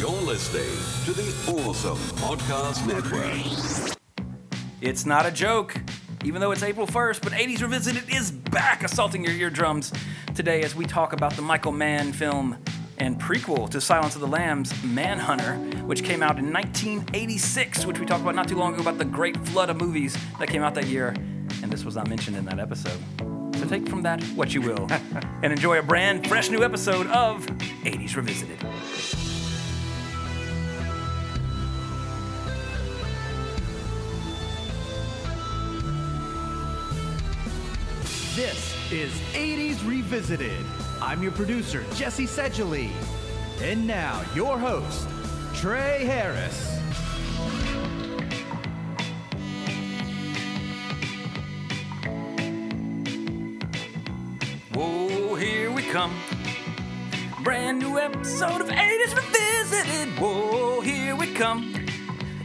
You're listening to the Awesome Podcast Network. It's not a joke, even though it's April 1st, but 80s Revisited is back assaulting your eardrums today as we talk about the Michael Mann film and prequel to Silence of the Lambs, Manhunter, which came out in 1986, which we talked about not too long ago about the great flood of movies that came out that year, and this was not mentioned in that episode. So take from that what you will, and enjoy a brand fresh new episode of 80s Revisited. Is 80s Revisited. I'm your producer, Jesse Seidule. And now, your host, Trey Harris. Whoa, here we come. Brand new episode of 80s Revisited. Whoa, here we come.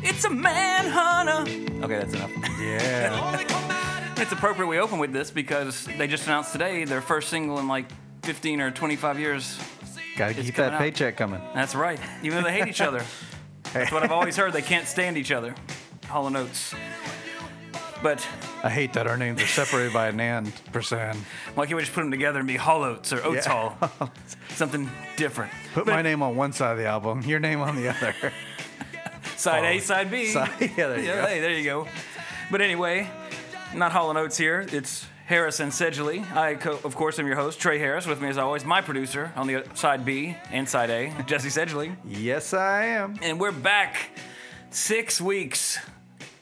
It's a manhunter. Okay, that's enough. Yeah. it's appropriate we open with this because they just announced today their first single in like 15 or 25 years. Gotta keep that out. paycheck coming. That's right. Even though they hate each other. That's what I've always heard. They can't stand each other. Hall and Oates. But I hate that our names are separated by an and percent. why can't we just put them together and be Hall Oates or Oates Yeah. Hall? Something different. Put my name on one side of the album, your name on the other. Side A, side B. Side- yeah, there you yeah, go. Hey, there you go. But anyway, not Hall Oates here. It's Harris and Seidule. I, co- of course, am your host, Trey Harris. With me, as always, my producer on the side B and side A, Jesse Seidule. yes, I am. And we're back. Six weeks.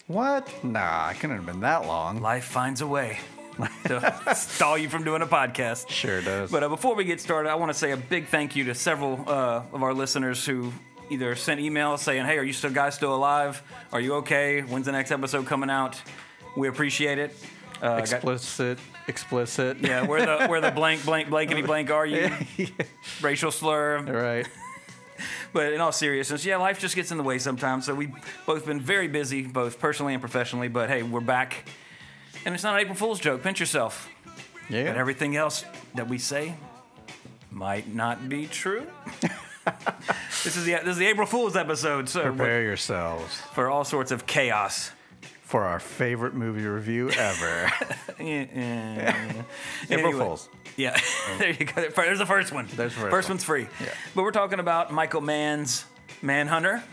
What? Nah, it couldn't have been that long. Life finds a way to stall you from doing a podcast. Sure does. But uh, before we get started, I want to say a big thank you to several uh, of our listeners who either sent emails saying, "Hey, are you still guys still alive? Are you okay? When's the next episode coming out?" We appreciate it. Uh, got- explicit, explicit. yeah, where the where the blank blank blankety blank are you? Racial slur. right. But in all seriousness, yeah, life just gets in the way sometimes. So we've both been very busy, both personally and professionally. But hey, we're back, and it's not an April Fool's joke. Pinch yourself. Yeah. But everything else that we say might not be true. this is the this is the April Fool's episode, so Prepare yourselves for all sorts of chaos. For our favorite movie review ever. Yeah, yeah, yeah. April Anyway. Fools. Yeah, there you go. There's the first one. There's the first first one. one's free. Yeah. But we're talking about Michael Mann's Manhunter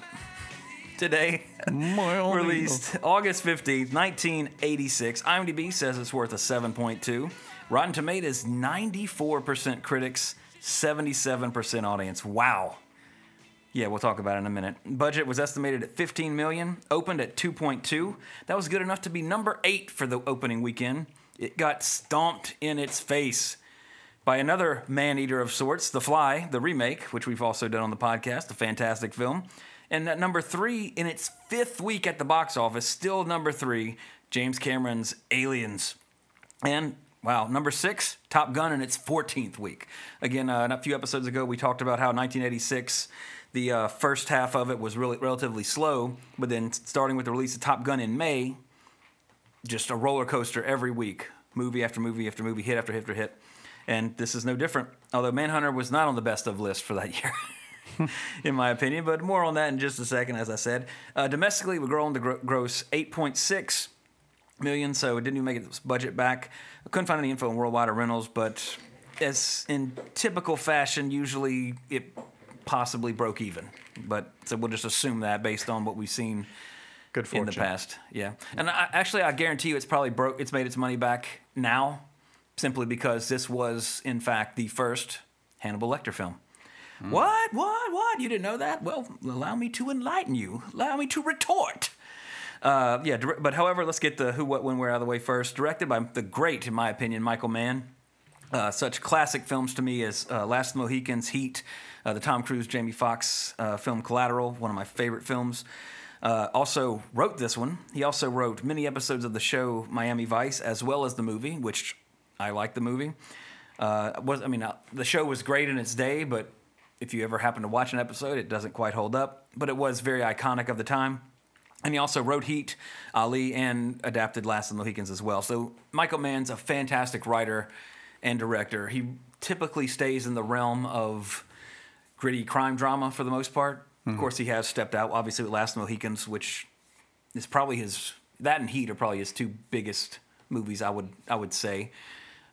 today. Released August 15th, 1986. IMDb says it's worth a 7.2. Rotten Tomatoes, 94% critics, 77% audience. Wow. Yeah, we'll talk about it in a minute. Budget was estimated at 15 million, opened at 2.2. That was good enough to be number 8 for the opening weekend. It got stomped in its face by another man eater of sorts, The Fly, the remake, which we've also done on the podcast, a fantastic film. And at number three, in its fifth week at the box office, still number three, James Cameron's Aliens. And wow, number six, Top Gun in its 14th week. Again, uh, a few episodes ago, we talked about how 1986, the uh, first half of it was really relatively slow, but then starting with the release of Top Gun in May, just a roller coaster every week, movie after movie after movie, hit after hit after hit. And this is no different. Although Manhunter was not on the best of list for that year, in my opinion, but more on that in just a second, as I said. Uh, domestically, we're growing gro- gross 8.6 million, so it didn't even make its budget back. I couldn't find any info on worldwide or rentals, but as in typical fashion, usually it possibly broke even. But so we'll just assume that based on what we've seen Good fortune. in the past. Yeah, and I, actually, I guarantee you, it's probably broke. It's made its money back now, simply because this was, in fact, the first Hannibal Lecter film. What? What? What? You didn't know that? Well, allow me to enlighten you. Allow me to retort. Uh, yeah, but however, let's get the who, what, when, where out of the way first. Directed by the great, in my opinion, Michael Mann. Uh, such classic films to me as uh, Last of the Mohicans, Heat, uh, the Tom Cruise, Jamie Foxx uh, film Collateral, one of my favorite films. Uh, also wrote this one. He also wrote many episodes of the show Miami Vice, as well as the movie, which I like the movie. Uh, was I mean uh, the show was great in its day, but if you ever happen to watch an episode, it doesn't quite hold up. But it was very iconic of the time. And he also wrote Heat, Ali, and adapted Last of the Mohicans as well. So Michael Mann's a fantastic writer and director. He typically stays in the realm of gritty crime drama for the most part. Of course, he has stepped out. Obviously, with Last Mohicans, which is probably his that and Heat are probably his two biggest movies. I would I would say.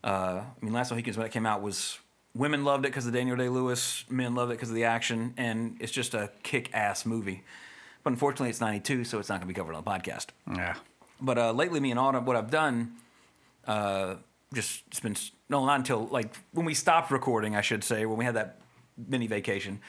Uh, I mean, Last Mohicans when it came out was women loved it because of Daniel Day Lewis, men loved it because of the action, and it's just a kick ass movie. But unfortunately, it's '92, so it's not going to be covered on the podcast. Yeah. But uh, lately, me and Autumn, what I've done, uh, just it's been no, not until like when we stopped recording, I should say, when we had that mini vacation.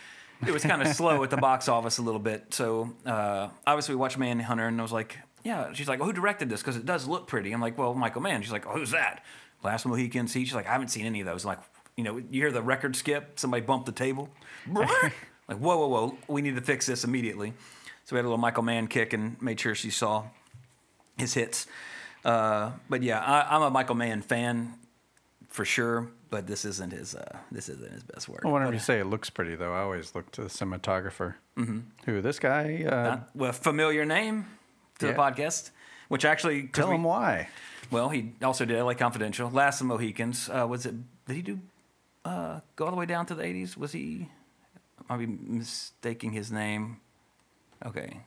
It was kind of slow at the box office a little bit. So uh, obviously, we watched Manhunter, and I was like, "Yeah." She's like, well, "Who directed this?" Because it does look pretty. I'm like, "Well, Michael Mann." She's like, oh, "Who's that?" Last Mohican. See, she's like, "I haven't seen any of those." like, you know, you hear the record skip, somebody bumped the table. like, whoa, whoa, whoa! We need to fix this immediately. So we had a little Michael Mann kick and made sure she saw his hits. Uh, but yeah, I, I'm a Michael Mann fan for sure. But this isn't his. Uh, this isn't his best work. Well, whenever But, you say it looks pretty, though, I always look to the cinematographer. Mm-hmm. Who this guy? Uh, not, well, familiar name to the podcast, which actually tell we- him why. Well, he also did LA Confidential, Last of the Mohicans. Uh, was it? Did he do? Uh, go all the way down to the '80s? Was he? I might be mistaking his name. Okay,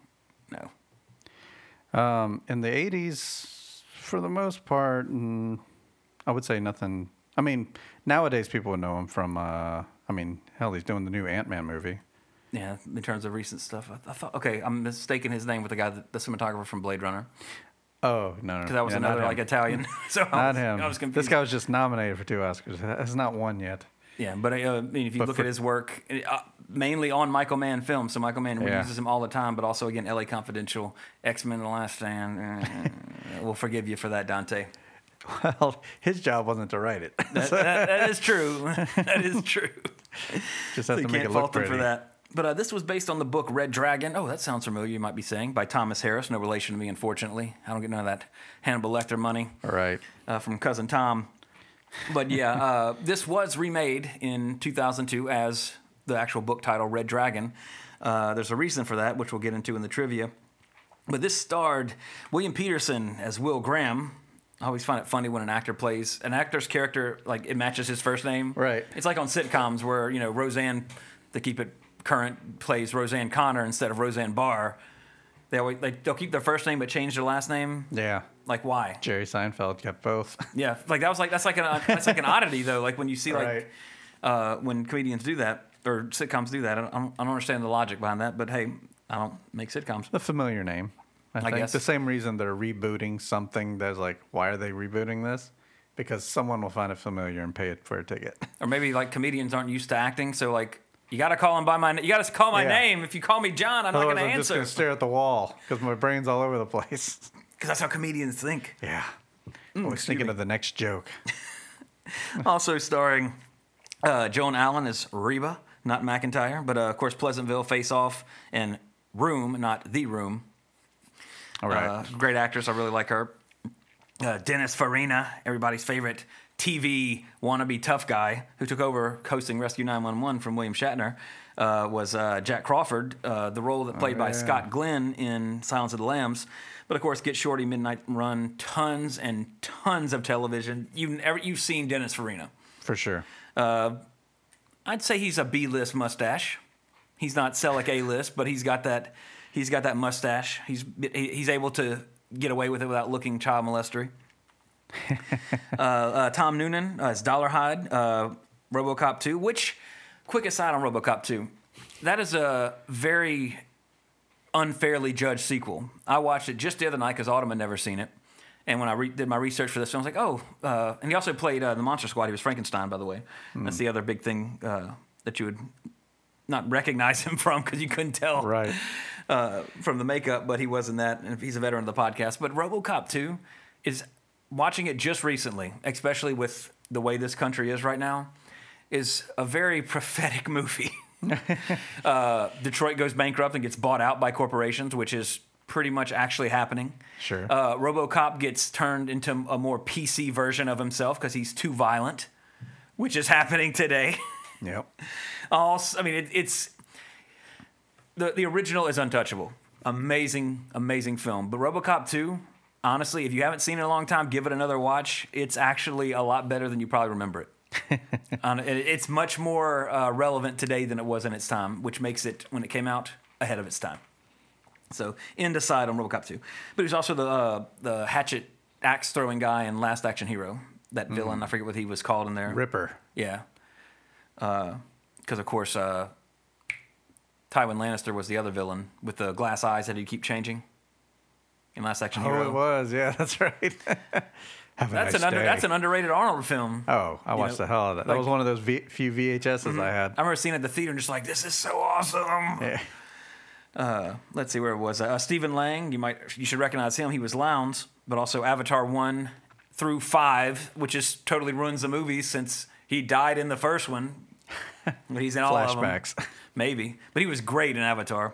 no. Um, in the '80s, for the most part, mm, I would say nothing. I mean, nowadays people would know him from. Uh, I mean, hell, he's doing the new Ant Man movie. Yeah, in terms of recent stuff, I, I thought. Okay, I'm mistaking his name with the guy, that, the cinematographer from Blade Runner, Oh no, no, because that was yeah, another like Italian. so I Not was, him. I was confused. This guy was just nominated for two Oscars. Has not won yet. Yeah, but uh, I mean, if you But look for- at his work, uh, mainly on Michael Mann films, so Michael Mann Yeah. uses him all the time, but also again, L.A. Confidential, X Men: The Last Stand. uh, we'll forgive you for that, Dante. Well, his job wasn't to write it. That, that- that is true. that is true. just So have you to make can't it look fault pretty. for that. But uh, this was based on the book Red Dragon. Oh, that sounds familiar. You might be saying by Thomas Harris. No relation to me, unfortunately. I don't get none of that Hannibal Lecter money. All right. uh, from cousin Tom. But yeah, uh, this was remade in 2002 as the actual book title, Red Dragon. Uh, there's a reason for that, which we'll get into in the trivia. But this starred William Peterson as Will Graham. I always find it funny when an actor plays an actor's character like it matches his first name. Right. It's like on sitcoms where you know Roseanne, to keep it current, plays Roseanne Connor instead of Roseanne Barr. They always they, they'll keep their first name but change their last name. Yeah. Like why? Jerry Seinfeld kept both. Yeah, like that was like that's like an that's like an oddity though. Like when you see like Right. uh, when comedians do that or sitcoms do that, I don't, I don't understand the logic behind that. But hey, I don't make sitcoms. the familiar name. I, think guess. the same reason they're rebooting something that's like, why are they rebooting this? Because someone will find it familiar and pay it for a ticket. Or maybe like comedians aren't used to acting, so like you got to call him by my you got to call my Yeah. name. If you call me John, I'm not going to answer. I'm just gonna stare at the wall because my brain's all over the place. because that's how comedians think. yeah. Always thinking of the next joke. also starring uh, Joan Allen as Reba, not McIntyre, but uh, of course Pleasantville, Face Off, and Room, not The Room. All right. Uh, great actress. I really like her. Uh, Dennis Farina, everybody's favorite TV wannabe tough guy who took over hosting Rescue 911 from William Shatner, uh, was uh, Jack Crawford, uh, the role that played by yeah. Scott Glenn in Silence of the Lambs. But of course, Get Shorty, Midnight Run, tons and tons of television. You've, never, you've seen Dennis Farina. for sure. I'd say he's a B-list mustache. He's not Selleck A-list, but he's got that. He's got that mustache. He's he's able to get away with it without looking child molestery. uh, uh, Tom Noonan uh, as Dollarhyde, uh, RoboCop 2. Which, quick aside on RoboCop 2, that is a very unfairly judged sequel. I watched it just the other night because Autumn had never seen it. And when I re- did my research for this, film, I was like, oh, uh, and he also played uh, the Monster Squad. He was Frankenstein, by the way. That's the other big thing uh, that you would not recognize him from because you couldn't tell Right. Uh, from the makeup, but he wasn't that. And he's a veteran of the podcast. But RoboCop 2 is watching it just recently, especially with the way this country is right now, is a very prophetic movie. uh, Detroit goes bankrupt and gets bought out by corporations, which is pretty much actually happening. Sure. Uh, RoboCop gets turned into a more PC version of himself because he's too violent, which is happening today. Yep. Also, I mean, it, it's the the original is untouchable. Amazing, amazing film. But RoboCop 2, honestly, if you haven't seen it in a long time, give it another watch. It's actually a lot better than you probably remember it. And it's much more uh, relevant today than it was in its time, which makes it when it came out ahead of its time. So in decide on RoboCop 2, but he's also the uh, the hatchet axe throwing guy in Last Action Hero. That villain, I forget what he was called in there. Ripper. Yeah. Because, of course, uh, Tywin Lannister was the other villain with the glass eyes that he'd keep changing in Last Action Hero. Oh, it was. Yeah, that's right. That's, nice an under, that's an underrated Arnold film. Oh, I watched know, the hell out of that. That like- Mm-hmm. was one of those v- few VHSs I had. I remember seeing it at the theater and just like, this is so awesome. Yeah. Let's see where it was. Uh, Stephen Lang, you might you should recognize him. He was Lounds, but also Avatar one through five, which just totally ruins the movie since he died in the first one. But he's in all. Flashbacks. maybe. But he was great in Avatar.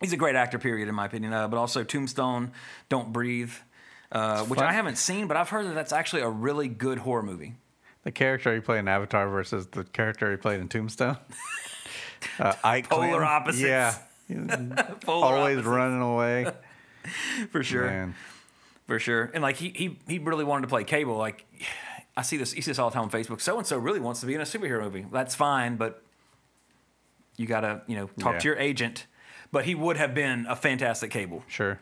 He's a great actor, period, in my opinion. Uh, but also Tombstone, Don't Breathe, uh, which fun. I haven't seen, but I've heard that that's actually a really good horror movie. The character he played in Avatar versus the character he played in Tombstone. uh, Ike Polar Clanton. opposites. Yeah. Always opposites, running away. for sure, Man. for sure. And like he he he really wanted to play Cable. Like I see this, you see this all the time on Facebook. So and so really wants to be in a superhero movie. That's fine, but you gotta you know talk Yeah. to your agent. But he would have been a fantastic Cable. Sure.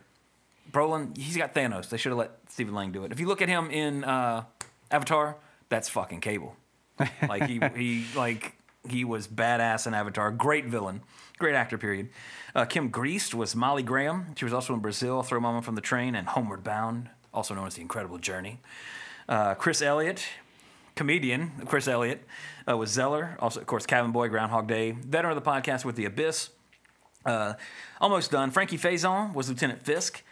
Brolin, he's got Thanos. They should have let Stephen Lang do it. If you look at him in uh, Avatar, that's fucking Cable. Like he he like he was badass in Avatar. Great villain, great actor. Period. Uh, Kim Greist was Molly Graham. She was also in Brazil, Throw Mama from the Train, and Homeward Bound, also known as The Incredible Journey. Uh, Chris Elliott, comedian Chris Elliott, uh, was Zeller. Also, of course, Cabin Boy, Groundhog Day, veteran of the podcast with The Abyss. Uh, almost done. Frankie Faison was Lieutenant Fisk.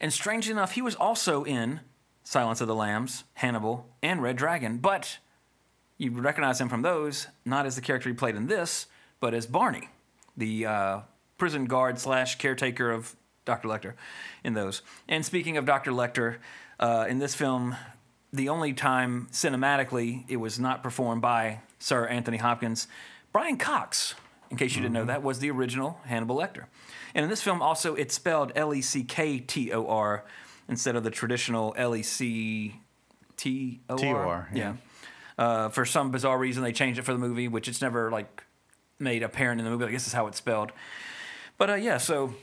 And strangely enough, he was also in Silence of the Lambs, Hannibal, and Red Dragon. But you recognize him from those, not as the character he played in this, but as Barney, the uh, prison guard slash caretaker of Dr. Lecter in those. And speaking of Dr. Lecter, uh, in this film, the only time cinematically it was not performed by Sir Anthony Hopkins, Brian Cox, in case you didn't know that, was the original Hannibal Lecter. And in this film, also, it's spelled L E C K T O R instead of the traditional L E C T O R. Yeah. yeah. Uh, for some bizarre reason, they changed it for the movie, which it's never like made apparent in the movie. I guess is how it's spelled. But uh, yeah, so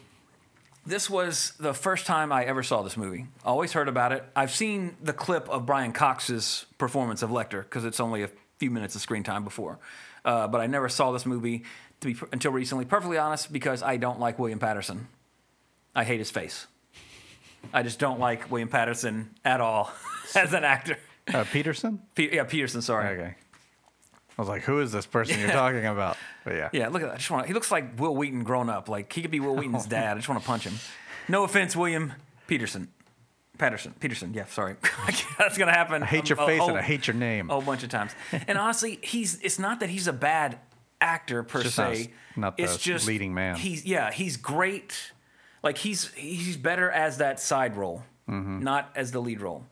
this was the first time I ever saw this movie. Always heard about it. I've seen the clip of Brian Cox's performance of Lecter because it's only a few minutes of screen time before. Uh, but I never saw this movie to be until recently. Perfectly honest, because I don't like William Patterson. I hate his face. I just don't like William Patterson at all as an actor. Uh, Peterson? Pe- yeah, Peterson. Sorry. Okay. I was like, who is this person you're talking about? But yeah. Yeah, look at that. I just want. He looks like Wil Wheaton grown up. Like he could be Wil Wheaton's dad. I just want to punch him. No offense, William Peterson. Patterson. Peterson. Yeah, sorry. That's gonna happen. I hate your face whole- and I hate your name. a whole bunch of times. And honestly, he's. It's not that he's a bad actor per just se. not it's the just leading man. He's yeah. He's great. Like he's he's better as that side role, Mm-hmm. not as the lead role.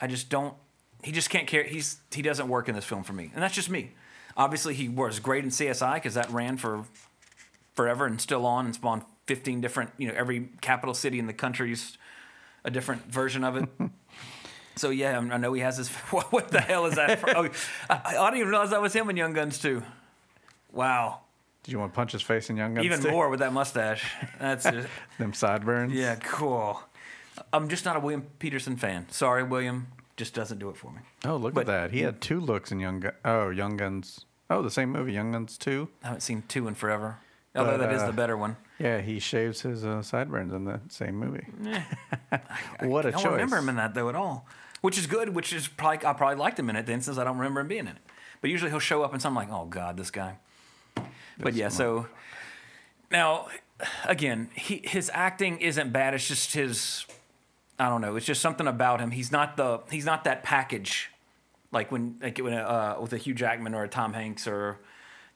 I just don't. He just can't carry. He's he doesn't work in this film for me, and that's just me. Obviously, he was great in CSI because that ran for forever and still on and spawned 15 different. You know, every capital city in the country's a different version of it. So yeah, I know he has his. What, the hell is that? For? Oh, I, I didn't even realize that was him in Young Guns too. Wow, Did you want to punch his face in Young Guns? even too? more with that mustache. That's just, Them sideburns? yeah, cool. I'm just not a William Peterson fan. Sorry, William, just doesn't do it for me. Oh, look But- at that. He had two looks in Young Guns. Oh, Young Guns. Oh, the same movie, Young Guns 2. I haven't seen two in forever. Although But, that is uh, the better one. Yeah, he shaves his uh, sideburns in the same movie. what a I don't choice. remember him in that though at all, which is good. Which is probably I probably liked him in it then, since I don't remember him being in it. But usually he'll show up and something like, oh god, this guy. But yeah, so now again, he, his acting isn't bad. It's just his, I don't know. It's just something about him. He's not the he's not that package, like when like when uh, with a Hugh Jackman or a Tom Hanks or,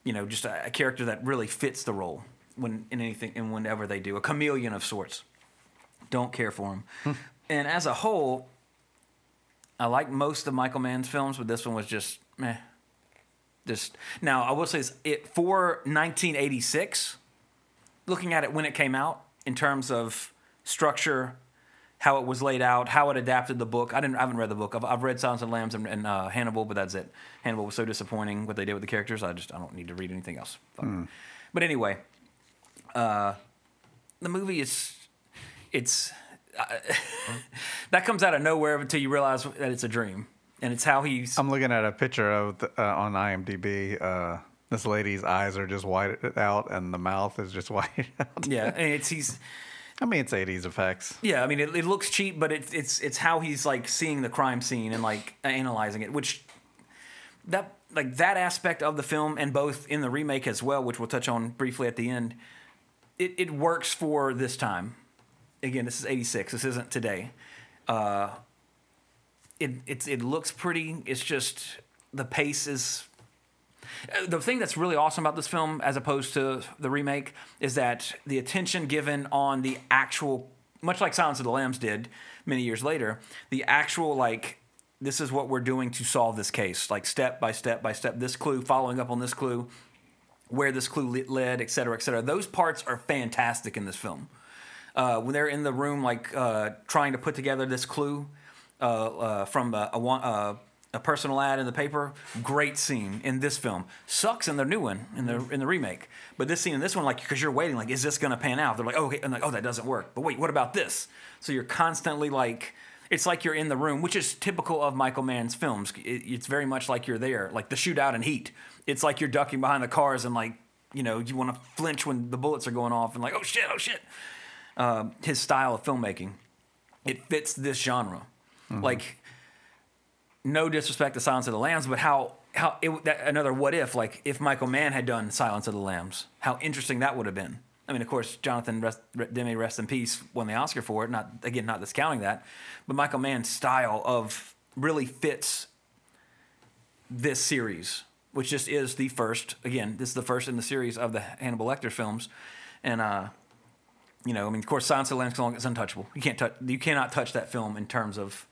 you know, just a, a character that really fits the role when in anything and whenever they do a chameleon of sorts. Don't care for him. and as a whole, I like most of Michael Mann's films, but this one was just meh. Just now, I will say this: it for 1986. Looking at it when it came out, in terms of structure, how it was laid out, how it adapted the book. I didn't, I haven't read the book. I've, I've read Silence of the Lambs and, and uh, Hannibal, but that's it. Hannibal was so disappointing what they did with the characters. I just I don't need to read anything else. Fuck. But anyway, uh, the movie is it's uh, that comes out of nowhere until you realize that it's a dream, and it's how he's. I'm looking at a picture of the, uh, on IMDb. Uh, this lady's eyes are just whited out, and the mouth is just white out. yeah, and it's he's. I mean, it's 80s effects. Yeah, I mean, it, it looks cheap, but it's it's it's how he's like seeing the crime scene and like analyzing it, which that like that aspect of the film and both in the remake as well, which we'll touch on briefly at the end. It it works for this time. Again, this is '86. This isn't today. Uh, it it's it looks pretty. It's just the pace is the thing that's really awesome about this film, as opposed to the remake, is that the attention given on the actual, much like Silence of the Lambs did many years later, the actual like, this is what we're doing to solve this case, like step by step by step, this clue, following up on this clue, where this clue led, et cetera, et cetera. Those parts are fantastic in this film. Uh, when they're in the room, like uh, trying to put together this clue uh, uh, from a, a, uh, a personal ad in the paper, great scene in this film. Sucks in the new one, in the in the remake. But this scene in this one, like, because you're waiting, like, is this gonna pan out? They're like, oh, okay, and like, oh, that doesn't work. But wait, what about this? So you're constantly like. It's like you're in the room, which is typical of Michael Mann's films. It, it's very much like you're there, like the shootout in Heat. It's like you're ducking behind the cars and like, you know, you want to flinch when the bullets are going off and like, oh shit, oh shit uh, his style of filmmaking. It fits this genre. Like, no disrespect to Silence of the Lambs, but how how it, that, another what if like if Michael Mann had done Silence of the Lambs, how interesting that would have been. I mean, of course, Jonathan rest, Demme, rest in peace, won the Oscar for it. Not again, not discounting that, but Michael Mann's style of really fits this series, which just is the first. Again, this is the first in the series of the Hannibal Lecter films, and uh, you know, I mean, of course, Silence of the Lambs is untouchable. You can't touch, you cannot touch that film in terms of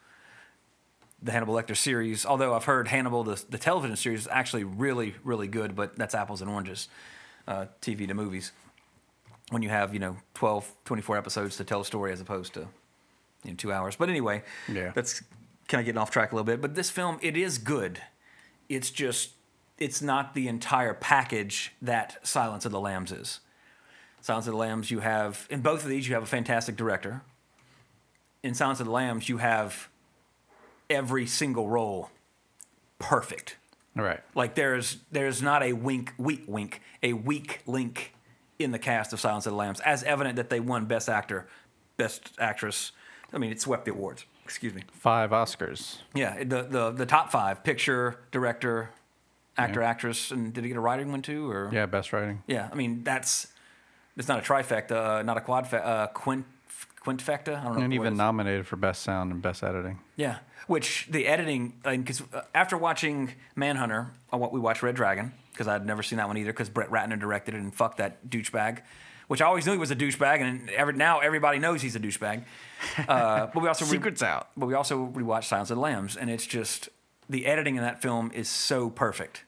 the Hannibal Lecter series. Although I've heard Hannibal, the, the television series, is actually really, really good, but that's apples and oranges, uh, TV to movies. When you have, you know, 12, 24 episodes to tell a story as opposed to, you know, two hours. But anyway, Yeah. that's kind of getting off track a little bit. But this film, it is good. It's just, it's not the entire package that Silence of the Lambs is. Silence of the Lambs, you have in both of these, you have a fantastic director. In Silence of the Lambs, you have every single role perfect. All right. Like there's there's not a wink weak wink a weak link in the cast of Silence of the Lambs, as evident that they won Best Actor, Best Actress. I mean, it swept the awards. Excuse me. Five Oscars. Yeah, the the the top five: picture, director, actor, actress, and did he get a writing one too? Or Yeah, best writing. yeah, I mean that's it's not a trifecta, uh, not a quad, uh, quint quintfecta. I don't know. And even nominated for best sound and best editing. Yeah, which the editing, because after watching Manhunter, uh, what we watched Red Dragon, because I'd never seen that one either, because Brett Ratner directed it and fuck that douchebag, which I always knew he was a douchebag, and every, now everybody knows he's a douchebag. Uh, but we also re- Secrets out. But we also rewatched Silence of the Lambs, and it's just the editing in that film is so perfect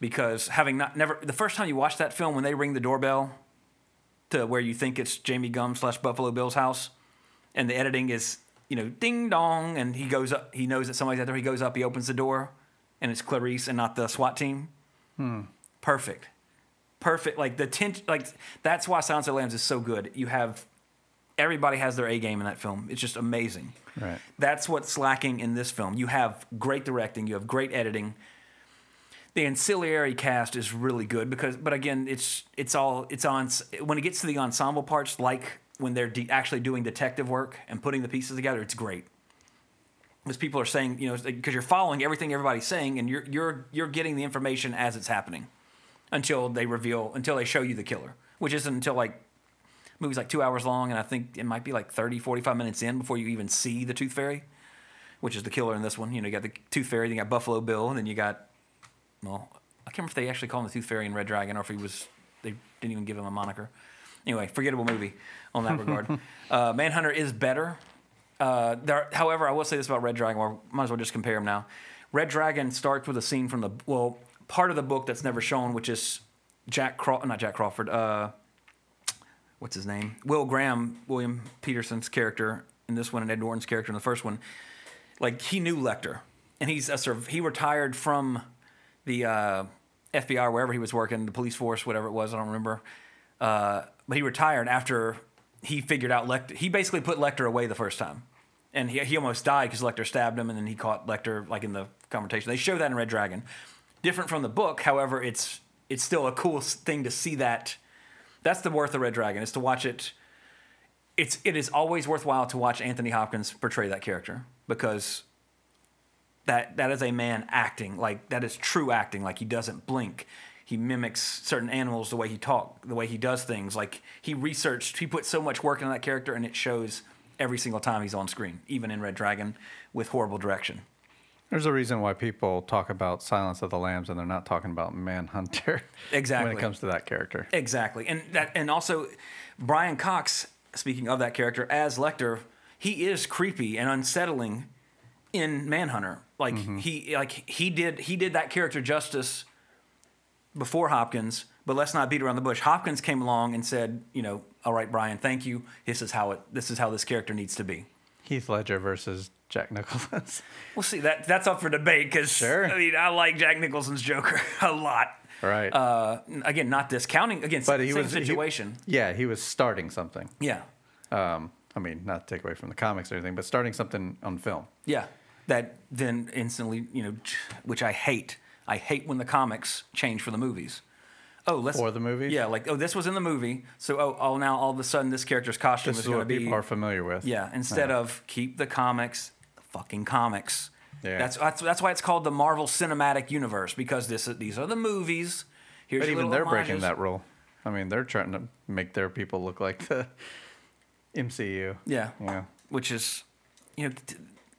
because having not never the first time you watch that film when they ring the doorbell to where you think it's Jamie Gumb slash Buffalo Bill's house, and the editing is you know ding dong, and he goes up, he knows that somebody's out there. He goes up, he opens the door, and it's Clarice and not the SWAT team. Hmm. Perfect, perfect. Like the tension, like that's why Silence of the Lambs is so good. You have everybody has their A game in that film. It's just amazing. Right. That's what's lacking in this film. You have great directing, you have great editing. The ancillary cast is really good because, but again, it's it's all it's on when it gets to the ensemble parts, like when they're de- actually doing detective work and putting the pieces together. It's great because people are saying, you know, because you're following everything everybody's saying, and you're you're you're getting the information as it's happening until they reveal until they show you the killer, which isn't until like movie's like two hours long, and I think it might be like 30, 45 minutes in before you even see the Tooth Fairy, which is the killer in this one. You know, you got the Tooth Fairy, then you got Buffalo Bill, and then you got, well, I can't remember if they actually called him the Tooth Fairy in Red Dragon or if he was, they didn't even give him a moniker. Anyway, forgettable movie on that regard. Uh, Manhunter is better. Uh, there, however, I will say this about Red Dragon, or might as well just compare them now. Red Dragon starts with a scene from the, well, part of the book that's never shown, which is Jack Craw, not Jack Crawford, uh, what's his name? Will Graham, William Peterson's character, in this one and Ed Norton's character in the first one, like he knew Lecter, and he's a sort of he retired from the uh, FBI wherever he was working, the police force, whatever it was, I don't remember. Uh, but he retired after he figured out Lecter. He basically put Lecter away the first time, and he he almost died because Lecter stabbed him, and then he caught Lecter like in the confrontation. They show that in Red Dragon, different from the book. However, it's it's still a cool thing to see that. That's the worth of Red Dragon is to watch it. It's it is always worthwhile to watch Anthony Hopkins portray that character because that that is a man acting like that is true acting like he doesn't blink he mimics certain animals the way he talk the way he does things like he researched he put so much work into that character and it shows every single time he's on screen even in red dragon with horrible direction There's a reason why people talk about Silence of the Lambs and they're not talking about Manhunter. Exactly. When it comes to that character. Exactly, and that, and also, Brian Cox. Speaking of that character as Lecter, he is creepy and unsettling in Manhunter. Like he like he did he did that character justice before Hopkins. But let's not beat around the bush. Hopkins came along and said, you know, all right, Brian, thank you. This is how it. This is how this character needs to be. Heath Ledger versus Jack Nicholson. We'll see that that's up for debate because Sure. I mean I like Jack Nicholson's Joker a lot. right. Uh, again, not discounting. Again, but he same was he- situation. yeah, he was starting something. yeah, Um, I mean, not to take away from the comics or anything, but starting something on film. Yeah, that then instantly, you know, which I hate. I hate when the comics change for the movies. Oh, let's For the movies? Yeah, like oh, this was in the movie, so oh, oh now all of a sudden this character's costume This is is going to what be people are familiar with. yeah. Instead of keep the comics, the fucking comics. Yeah. That's that's that's why it's called the Marvel Cinematic Universe because this these are the movies. Here's But even they're breaking that rule. I mean, they're trying to make their people look like the MCU. Yeah. Yeah. Which is, you know,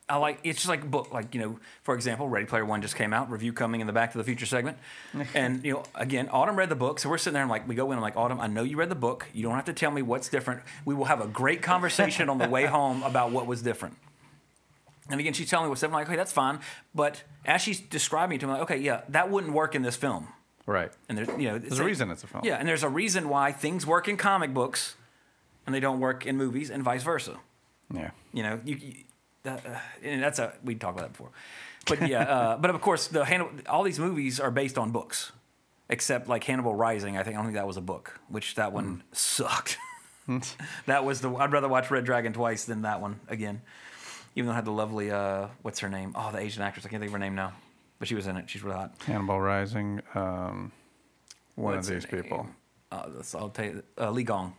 I like it's just like a book. Like you know, for example, Ready Player One just came out. Review coming in the Back to the Future segment. and you know, again, Autumn read the book, so we're sitting there and like we go in. I'm like, Autumn, I know you read the book. You don't have to tell me what's different. We will have a great conversation on the way home about what was different. And again, she's telling me what's different. I'm like, okay, that's fine. But as she's describing it to me, I'm like, okay, yeah, that wouldn't work in this film. Right. And there's you know, There's a reason it's a film. Yeah, and there's a reason why things work in comic books and they don't work in movies, and vice versa. Yeah. You know, you, you that, uh, and that's a we talked about that before. But yeah, uh, but of course, the Hannibal, all these movies are based on books, except like Hannibal Rising. I think I don't think that was a book, which that one sucked. that was the I'd rather watch Red Dragon twice than that one again. Even though it had the lovely uh, what's her name? Oh, the Asian actress. I can't think of her name now, but she was in it. She's really hot. Hannibal Rising. Um, one What's of these people. Uh, that's, I'll tell you, uh, Li Gong.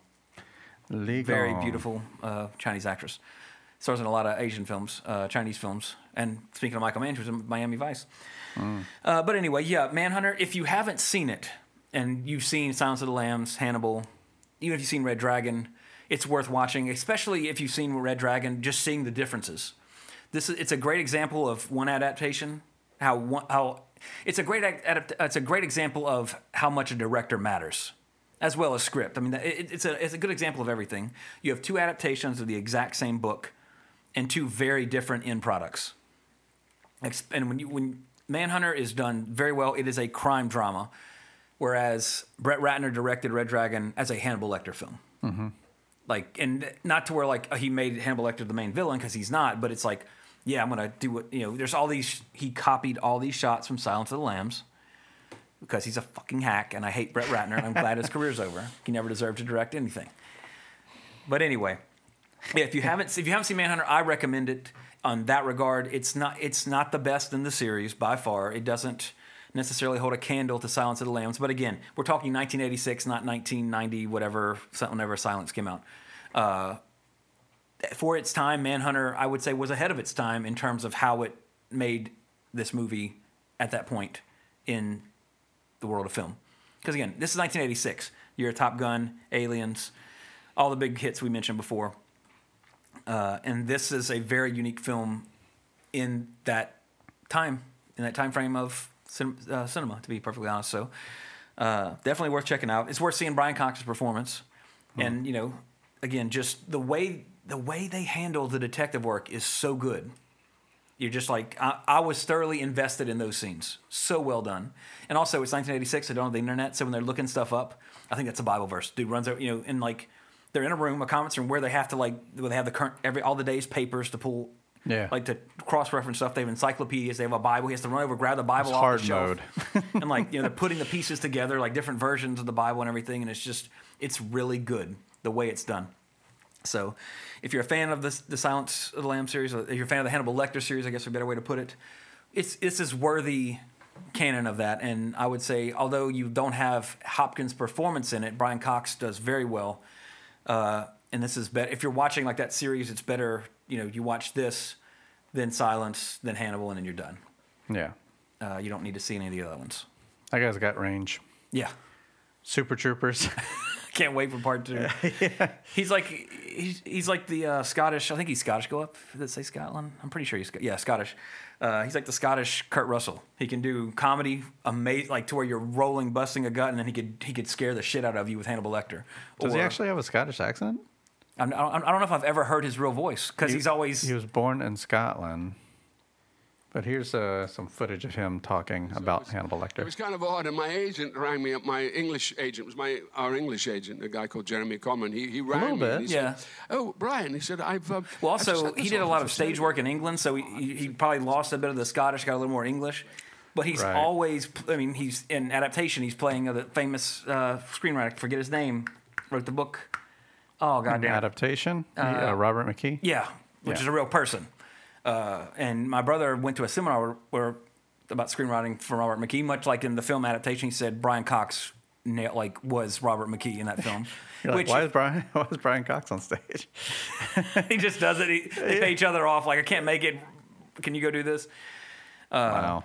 Li Gong. very beautiful uh, Chinese actress. Stars in a lot of Asian films, uh, Chinese films. And speaking of Michael Mann, she was in Miami Vice. Uh, but anyway, yeah, Manhunter. If you haven't seen it, and you've seen Silence of the Lambs, Hannibal, even if you've seen Red Dragon, it's worth watching. Especially if you've seen Red Dragon, just seeing the differences. This is it's a great example of one adaptation. How one, how it's a great adapt, it's a great example of how much a director matters as well as script. I mean, it, it's a it's a good example of everything. You have two adaptations of the exact same book, and two very different end products. And when you when Manhunter is done very well, it is a crime drama, whereas Brett Ratner directed Red Dragon as a Hannibal Lecter film. Mm-hmm. Like, and not to where like uh, he made Hannibal Lecter the main villain because he's not, but it's like, yeah, I'm gonna do what you know. There's all these. He copied all these shots from Silence of the Lambs because he's a fucking hack, and I hate Brett Ratner, and I'm glad his career's over. He never deserved to direct anything. But anyway, yeah, if you haven't if you haven't seen Manhunter, I recommend it. On that regard, it's not it's not the best in the series by far. It doesn't necessarily hold a candle to Silence of the Lambs. But again, we're talking 1986, not 1990, whatever whenever Silence came out. Uh, for its time, Manhunter, I would say, was ahead of its time in terms of how it made this movie at that point in the world of film. Because again, this is 1986. You're a Top Gun, Aliens, all the big hits we mentioned before. Uh, and this is a very unique film in that time, in that time frame of cin- uh, cinema, to be perfectly honest. So uh, definitely worth checking out. It's worth seeing Brian Cox's performance, and you know, again, just the way the way they handle the detective work is so good. You're just like I, I was thoroughly invested in those scenes. So well done. And also, it's 1986. I don't have the internet, so when they're looking stuff up, I think that's a Bible verse. Dude runs out, you know, and like they're in a room, a conference room, where they have to like where they have the current every all the day's papers to pull. Yeah. Like to cross reference stuff. They have encyclopedias. They have a Bible. He has to run over, grab the Bible It's off hard the shelf, mode. and like you know, they're putting the pieces together, like different versions of the Bible and everything. And it's just, it's really good the way it's done. So, if you're a fan of this, the Silence of the Lamb series, or if you're a fan of the Hannibal Lecter series, I guess a better way to put it, it's this is worthy canon of that. And I would say, although you don't have Hopkins' performance in it, Brian Cox does very well. Uh, and this is better. If you're watching like that series, it's better. You know, you watch this, then Silence, then Hannibal, and then you're done. Yeah. Uh, you don't need to see any of the other ones. That guy's got range. Yeah. Super Troopers. Can't wait for part two. He's like he's, he's like the uh, Scottish. I think he's Scottish. Go up. Did it say Scotland? I'm pretty sure he's yeah Scottish. Uh, he's like the Scottish Kurt Russell. He can do comedy, amazing, like to where you're rolling, busting a gut, and then he could he could scare the shit out of you with Hannibal Lecter. Does he actually have a Scottish accent? I'm, I don't I don't know if I've ever heard his real voice because he's always He was born in Scotland. But here's uh, some footage of him talking about Hannibal Lecter. It was kind of odd, and my agent rang me up. My English agent was my our English agent, a guy called Jeremy Common. He he rang little me. bit. and he Yeah. Said, oh, Brian, he said I've. Um, Well, I've also he did a lot of stage work in England, so he, he, he probably lost a bit of the Scottish, got a little more English. But he's Right. always, I mean, he's in adaptation. He's playing uh, the famous uh, screenwriter. Forget his name. Wrote the book. Oh goddamn. Adaptation? uh, Robert McKee? Yeah, which Yeah. is a real person. Uh, and my brother went to a seminar where, where about screenwriting from Robert McKee. Much like in the film adaptation, he said Brian Cox like was Robert McKee in that film. You're like, which why is Brian? Why is Brian Cox on stage? he just does it. He, they pay each other off. Like I can't make it. Can you go do this? wow.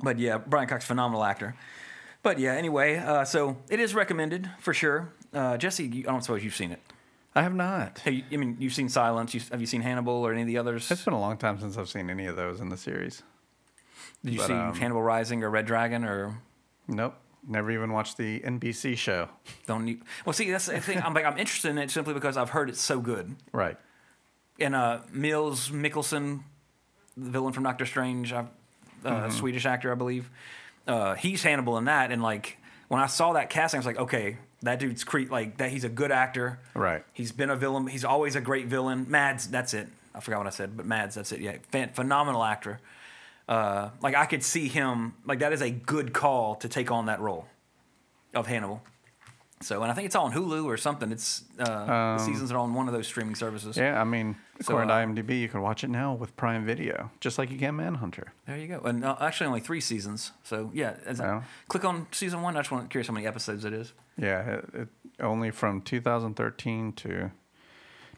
But yeah, Brian Cox, phenomenal actor. But yeah, anyway, uh, so it is recommended for sure. Uh, Jesse, I don't suppose you've seen it. I have not. I mean, you've seen Silence. You, have you seen Hannibal or any of the others? It's been a long time since I've seen any of those in the series. Did you but, see um, Hannibal Rising or Red Dragon or Nope. Never even watched the NBC show. don't you? Well, see, that's the thing. I'm like, I'm interested in it simply because I've heard it's so good. Right. And uh, Mills Mikkelsen, the villain from Doctor Strange, uh, Mm-hmm. Swedish actor, I believe. Uh, he's Hannibal in that, and like when I saw that casting, I was like, okay, that dude's cre- like that. He's a good actor. Right. He's been a villain. He's always a great villain. Mads, that's it. I forgot what I said, but Mads, that's it. Yeah, Phen- phenomenal actor. Uh, like I could see him. Like that is a good call to take on that role of Hannibal. So, and I think it's all on Hulu or something. It's uh, the seasons are on one of those streaming services. Um, Yeah, I mean, So, according uh, to IMDb, you can watch it now with Prime Video, just like you can Manhunter. There you go. And uh, actually, only three seasons. So yeah, Oh. click on season one. I just want to curious how many episodes it is. Yeah, it, it, only from 2013 to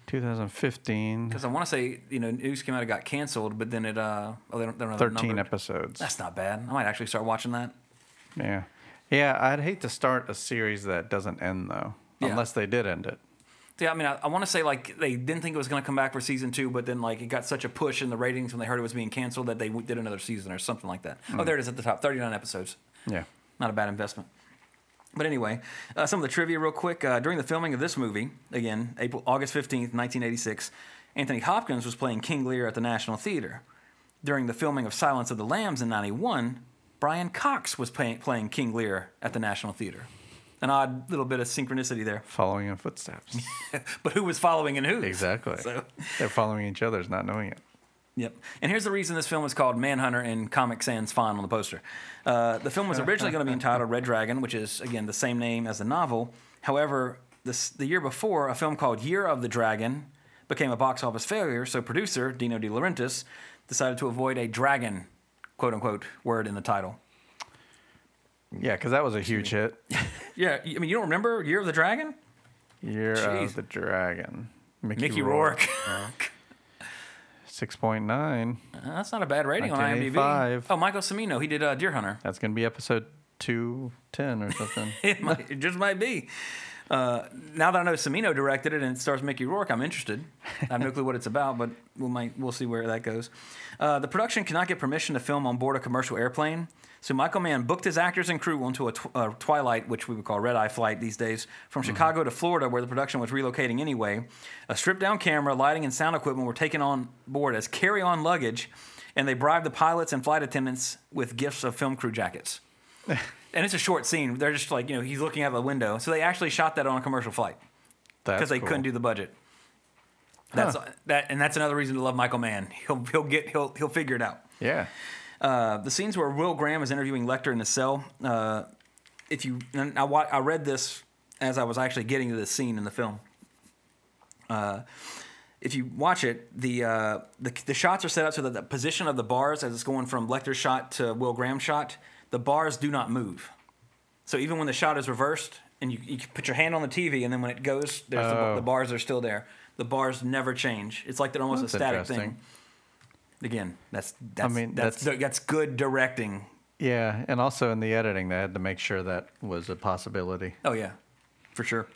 2015. Because I want to say you know news came out it got canceled, but then it uh oh they don't, they don't have 13 numbered. episodes. That's not bad. I might actually start watching that. Yeah. Yeah, I'd hate to start a series that doesn't end, though, Yeah. unless they did end it. Yeah, I mean, I, I want to say like they didn't think it was going to come back for season two, but then like it got such a push in the ratings when they heard it was being canceled that they w- did another season or something like that. Oh, there it is at the top, thirty nine episodes. Yeah. Not a bad investment. But anyway, uh, some of the trivia real quick. Uh, during the filming of this movie, again, April August fifteenth, nineteen eighty six, Anthony Hopkins was playing King Lear at the National Theater. During the filming of Silence of the Lambs in ninety one, Brian Cox was playing, playing King Lear at the National Theater. An odd little bit of synchronicity there. Following in footsteps. but who was following and who? exactly. So, They're following each other's, not knowing it. Yep. And here's the reason this film was called Manhunter and Comic Sans font on the poster. Uh, the film was originally going to be entitled Red Dragon, which is, again, the same name as the novel. However, this, the year before, a film called Year of the Dragon became a box office failure, so producer Dino De Laurentiis decided to avoid a dragon, quote unquote, word in the title. Yeah, because that was a huge hit. Yeah, I mean, you don't remember Year of the Dragon? Year Jeez. of the Dragon. Mickey Rourke. 6.9. That's not a bad rating on IMDb. 1985. Oh, Michael Cimino, he did uh, Deer Hunter. That's going to be episode 210 or something. it, might, it just might be. Uh, now that I know Cimino directed it and it stars Mickey Rourke, I'm interested. I have no clue what it's about, but we'll might, we'll see where that goes. Uh, the production cannot get permission to film on board a commercial airplane, so Michael Mann booked his actors and crew onto a tw- uh, twilight, which we would call red eye flight these days, from Chicago to Florida, where the production was relocating anyway. A stripped down camera, lighting, and sound equipment were taken on board as carry on luggage, and they bribed the pilots and flight attendants with gifts of film crew jackets. and it's a short scene. They're just like, you know, he's looking out the window. So they actually shot that on a commercial flight. Because they cool. couldn't do the budget. That's that, and that's another reason to love Michael Mann. He'll he'll get he'll he'll figure it out. Yeah. Uh, the scenes where Will Graham is interviewing Lecter in the cell. Uh, if you, and I, I read this as I was actually getting to this scene in the film. Uh, if you watch it, the, uh, the the shots are set up so that the position of the bars, as it's going from Lecter's shot to Will Graham's shot, the bars do not move. So even when the shot is reversed, and you, you put your hand on the TV, and then when it goes, there's the, Oh. the bars are still there. The bars never change. It's like they're almost That's a static thing. Again, that's that's mean, that's that's- that's good directing Yeah, and also in the editing, they had to make sure that was a possibility. Oh yeah, for sure.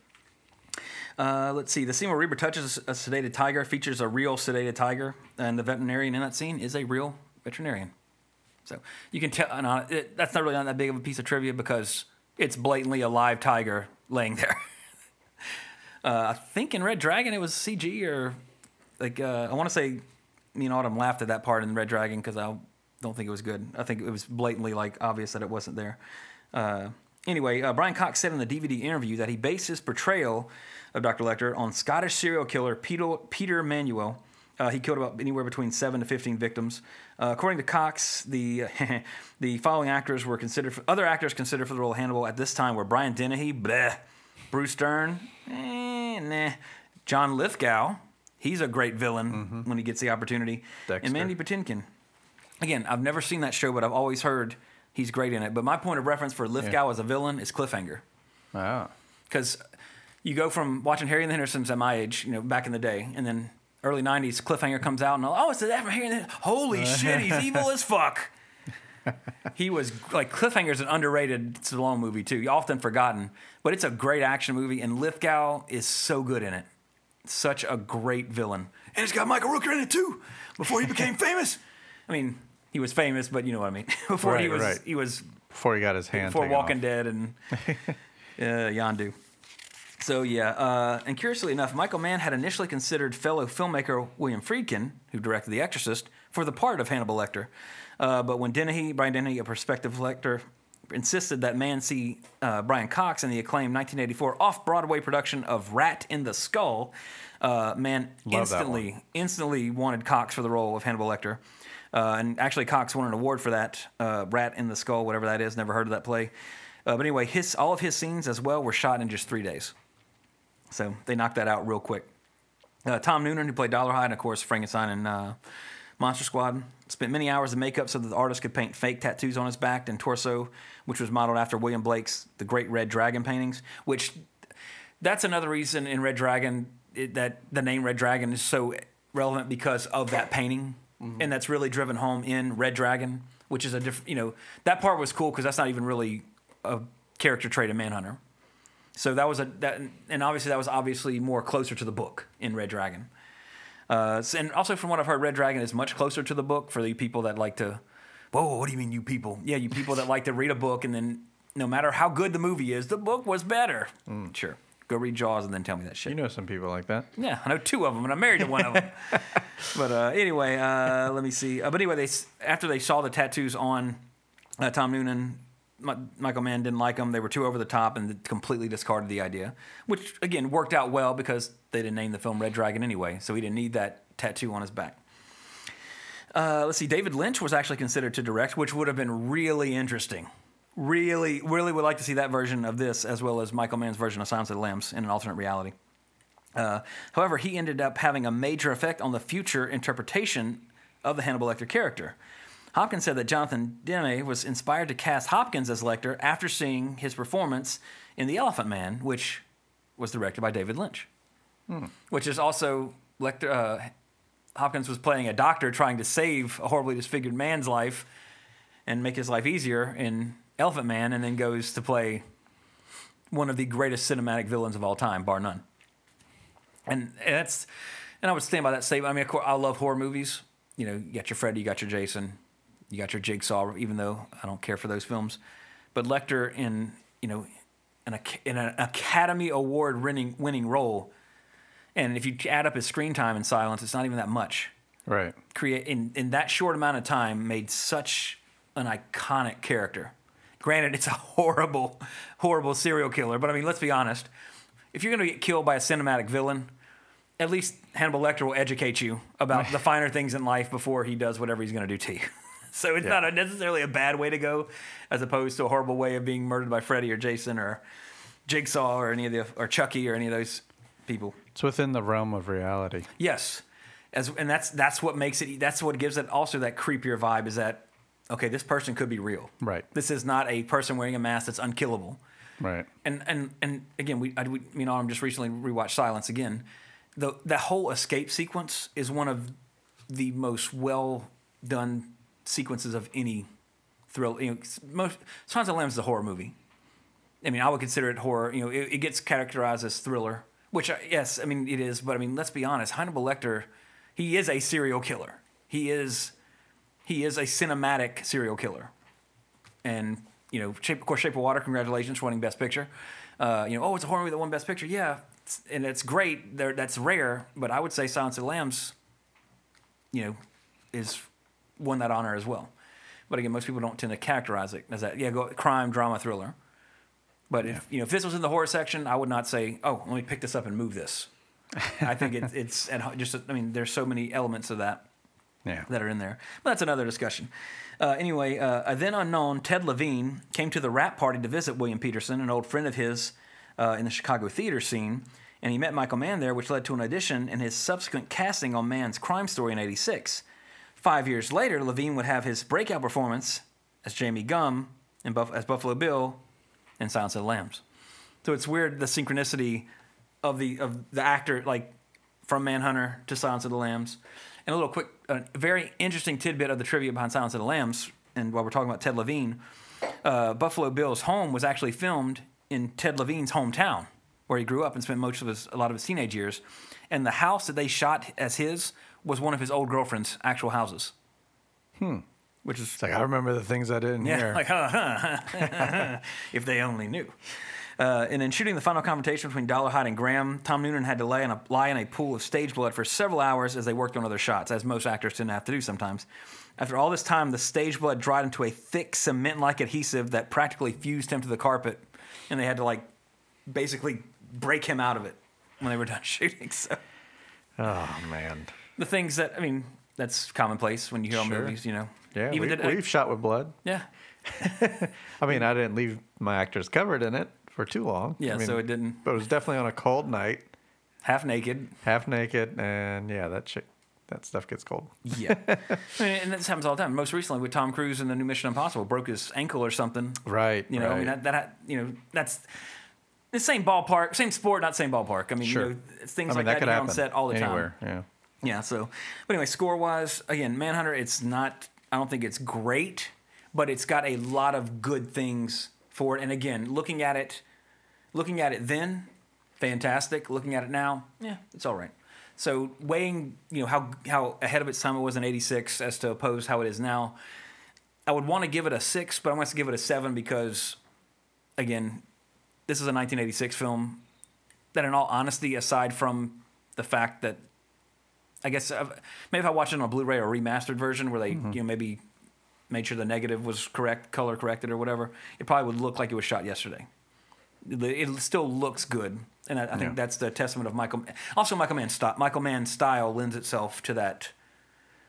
Uh, let's see. The scene where Reba touches a sedated tiger features a real sedated tiger, and the veterinarian in that scene is a real veterinarian. So you can tell. And on, it, that's not really not that big of a piece of trivia because it's blatantly a live tiger laying there. uh, I think in Red Dragon it was CG or like uh, I want to say me and Autumn laughed at that part in Red Dragon because I don't think it was good. I think it was blatantly like obvious that it wasn't there. Uh, anyway, uh, Brian Cox said in the DVD interview that he based his portrayal of Dr. Lecter on Scottish serial killer Peter, Peter Manuel. Uh, he killed about anywhere between seven to fifteen victims. Uh, according to Cox, the the following actors were considered for, other actors considered for the role of Hannibal at this time were Brian Dennehy, bleh, Bruce Dern, eh, nah, John Lithgow. He's a great villain when he gets the opportunity, Dexter. and Mandy Patinkin. Again, I've never seen that show, but I've always heard he's great in it. But my point of reference for Lithgow as a villain is Cliffhanger Wow. because you go from watching Harry and the Hendersons at my age, you know, back in the day, and then early '90s, Cliffhanger comes out, and oh, it's that and Holy shit, he's evil as fuck. he was like Cliffhanger's an underrated Stallone movie too, often forgotten, but it's a great action movie, and Lithgow is so good in it, such a great villain, and it's got Michael Rooker in it too. Before he became famous, I mean, he was famous, but you know what I mean. before he was, right. he was Before he got his hand before Walking off. Dead and uh, Yondu. So yeah, uh, and curiously enough, Michael Mann had initially considered fellow filmmaker William Friedkin, who directed The Exorcist, for the part of Hannibal Lecter. Uh, but when Dennehy, Brian Dennehy, a prospective Lecter, insisted that Mann see uh, Brian Cox in the acclaimed 1984 off-Broadway production of Rat in the Skull, uh, Mann Love instantly instantly wanted Cox for the role of Hannibal Lecter. Uh, and actually, Cox won an award for that, uh, Rat in the Skull, whatever that is. Never heard of that play. Uh, but anyway, his all of his scenes as well were shot in just three days. So they knocked that out real quick. Uh, Tom Noonan, who played Dollarhyde, and of course Frankenstein and uh, Monster Squad, spent many hours of makeup so that the artist could paint fake tattoos on his back and torso, which was modeled after William Blake's The Great Red Dragon paintings. Which that's another reason in Red Dragon it, that the name Red Dragon is so relevant because of that painting, and that's really driven home in Red Dragon, which is a different. You know, that part was cool because that's not even really a character trait in Manhunter. So that was a that, and obviously that was obviously more closer to the book in Red Dragon. Uh, and also from what I've heard, Red Dragon is much closer to the book for the people that like to. Whoa, what do you mean, you people? Yeah, you people that like to read a book and then no matter how good the movie is, the book was better. Sure, go read Jaws and then tell me that shit. You know some people like that. Yeah, I know two of them, and I'm married to one of them. but uh, anyway, uh, let me see. Uh, but anyway, they after they saw the tattoos on uh, Tom Noonan, Michael Mann didn't like them. They were too over the top and completely discarded the idea, which again worked out well because they didn't name the film Red Dragon anyway, so he didn't need that tattoo on his back. Uh, let's see. David Lynch was actually considered to direct, which would have been really interesting. Really, really would like to see that version of this as well as Michael Mann's version of Silence of the Lambs in an alternate reality. Uh, however, he ended up having a major effect on the future interpretation of the Hannibal Lecter character. Hopkins said that Jonathan Demme was inspired to cast Hopkins as Lecter after seeing his performance in The Elephant Man, which was directed by David Lynch. Which is also Lecter. Uh, Hopkins was playing a doctor trying to save a horribly disfigured man's life and make his life easier in Elephant Man, and then goes to play one of the greatest cinematic villains of all time, bar none. And that's, and I would stand by that statement. I mean, of course, I love horror movies. You know, you got your Freddy, you got your Jason, you got your Jigsaw. Even though I don't care for those films, but Lecter in you know, in, a, in an Academy Award winning winning role, and if you add up his screen time in Silence, it's not even that much. Right. Create in in that short amount of time made such an iconic character. Granted, it's a horrible, horrible serial killer, but I mean, let's be honest. if you're going to get killed by a cinematic villain, at least Hannibal Lecter will educate you about the finer things in life before he does whatever he's going to do to you. So it's not a necessarily a bad way to go, as opposed to a horrible way of being murdered by Freddy or Jason or Jigsaw or any of the or Chucky or any of those people. It's within the realm of reality. Yes, as and that's that's what makes it. That's what gives it also that creepier vibe. Is that okay? This person could be real. Right. This is not a person wearing a mask that's unkillable. Right. And and and again, we, I, we you know I'm just recently rewatched Silence again. The that whole escape sequence is one of the most well done sequences of any thrill. You know, most Silence of the Lambs is a horror movie. I mean, I would consider it horror. You know, it, it gets characterized as thriller, which I, yes, I mean it is. But I mean, let's be honest, Hannibal Lecter, he is a serial killer. He is, he is a cinematic serial killer, and you know, Shape, of course, Shape of Water. Congratulations for winning Best Picture. Uh, you know, oh, it's a horror movie that won Best Picture. Yeah, it's- and it's great. There, that's rare. But I would say Silence of the Lambs, you know, is won that honor as well. But again, most people don't tend to characterize it as that. Yeah, go crime, drama, thriller. But if you know if this was in the horror section, I would not say, "Oh, let me pick this up and move this." I think it, it's and just I mean, there's so many elements of that Yeah. that are in there. But that's another discussion. Uh, anyway, uh, a then unknown Ted Levine came to the wrap party to visit William Petersen, an old friend of his uh, in the Chicago theater scene, and he met Michael Mann there, which led to an audition and his subsequent casting on Mann's Crime Story in '86. Five years later, Levine would have his breakout performance as Jamie Gumb in Buff- as Buffalo Bill in Silence of the Lambs. So it's weird the synchronicity of the of the actor like from Manhunter to Silence of the Lambs. And a little quick, a very interesting tidbit of the trivia behind Silence of the Lambs. And while we're talking about Ted Levine, uh, Buffalo Bill's home was actually filmed in Ted Levine's hometown, where he grew up and spent most of his a lot of his teenage years. And the house that they shot as his was one of his old girlfriend's actual houses. Hmm. Which is It's like I remember the things I didn't yeah, hear. like, huh, huh, if they only knew. Uh, and in shooting the final confrontation between Dollarhyde and Graham, Tom Noonan had to lay in, a, lie in a pool of stage blood for several hours as they worked on other shots, as most actors tend to have to do sometimes. After all this time, the stage blood dried into a thick cement-like adhesive that practically fused him to the carpet, and they had to like basically break him out of it when they were done shooting. So oh man. The things that I mean, that's commonplace when you hear on Sure. movies, you know. Yeah. Even we, did- uh, we've shot with blood. yeah, I mean, I didn't leave my actors covered in it for too long. Yeah, I mean, so it didn't- But it was definitely on a cold night, half naked. half naked, and yeah, that shit, that stuff gets cold. Yeah, I mean, and this happens all the time. Most recently with Tom Cruise in the new Mission Impossible, broke his ankle or something. Right. You know, I mean that, that you know that's the same ballpark, same sport, not same ballpark. I mean, Sure. you know, things like that could happen on set all the anywhere. time. Yeah. Yeah. So, but anyway, score wise, again, Manhunter, it's not. I don't think it's great, but it's got a lot of good things for it. And again, looking at it, looking at it then, fantastic. Looking at it now, yeah, it's all right. So weighing, you know, how how ahead of its time it was in '86 as to oppose how it is now, I would want to give it a six, but I want to give it a seven because, again, this is a 1986 film that, in all honesty, aside from the fact that I guess uh, maybe if I watched it on a Blu-ray or remastered version where they you know maybe made sure the negative was correct, color corrected or whatever, it probably would look like it was shot yesterday. It still looks good, and I, I think Yeah. that's the testament of Michael. Mann. Also, Michael Mann's style. Michael Mann's style lends itself to that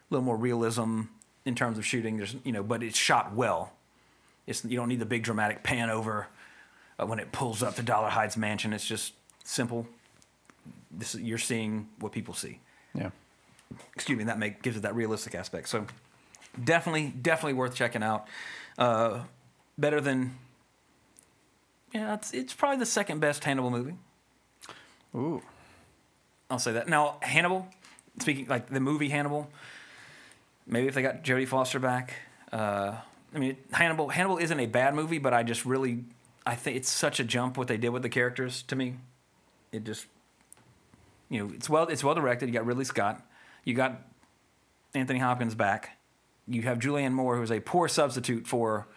little more realism in terms of shooting. There's you know, but it's shot well. It's you don't need the big dramatic pan over uh, when it pulls up to Dollarhyde's mansion. It's just simple. This you're seeing what people see Yeah. Excuse me, that make gives it that realistic aspect. So definitely, definitely worth checking out. Uh, better than yeah, it's it's probably the second best Hannibal movie. Ooh. I'll say that. Now Hannibal, speaking like the movie Hannibal, maybe if they got Jodie Foster back. Uh, I mean, Hannibal Hannibal isn't a bad movie, but I just really I think it's such a jump what they did with the characters to me. It just you know it's well it's well directed. You got Ridley Scott, you got Anthony Hopkins back. You have Julianne Moore, who is a poor substitute for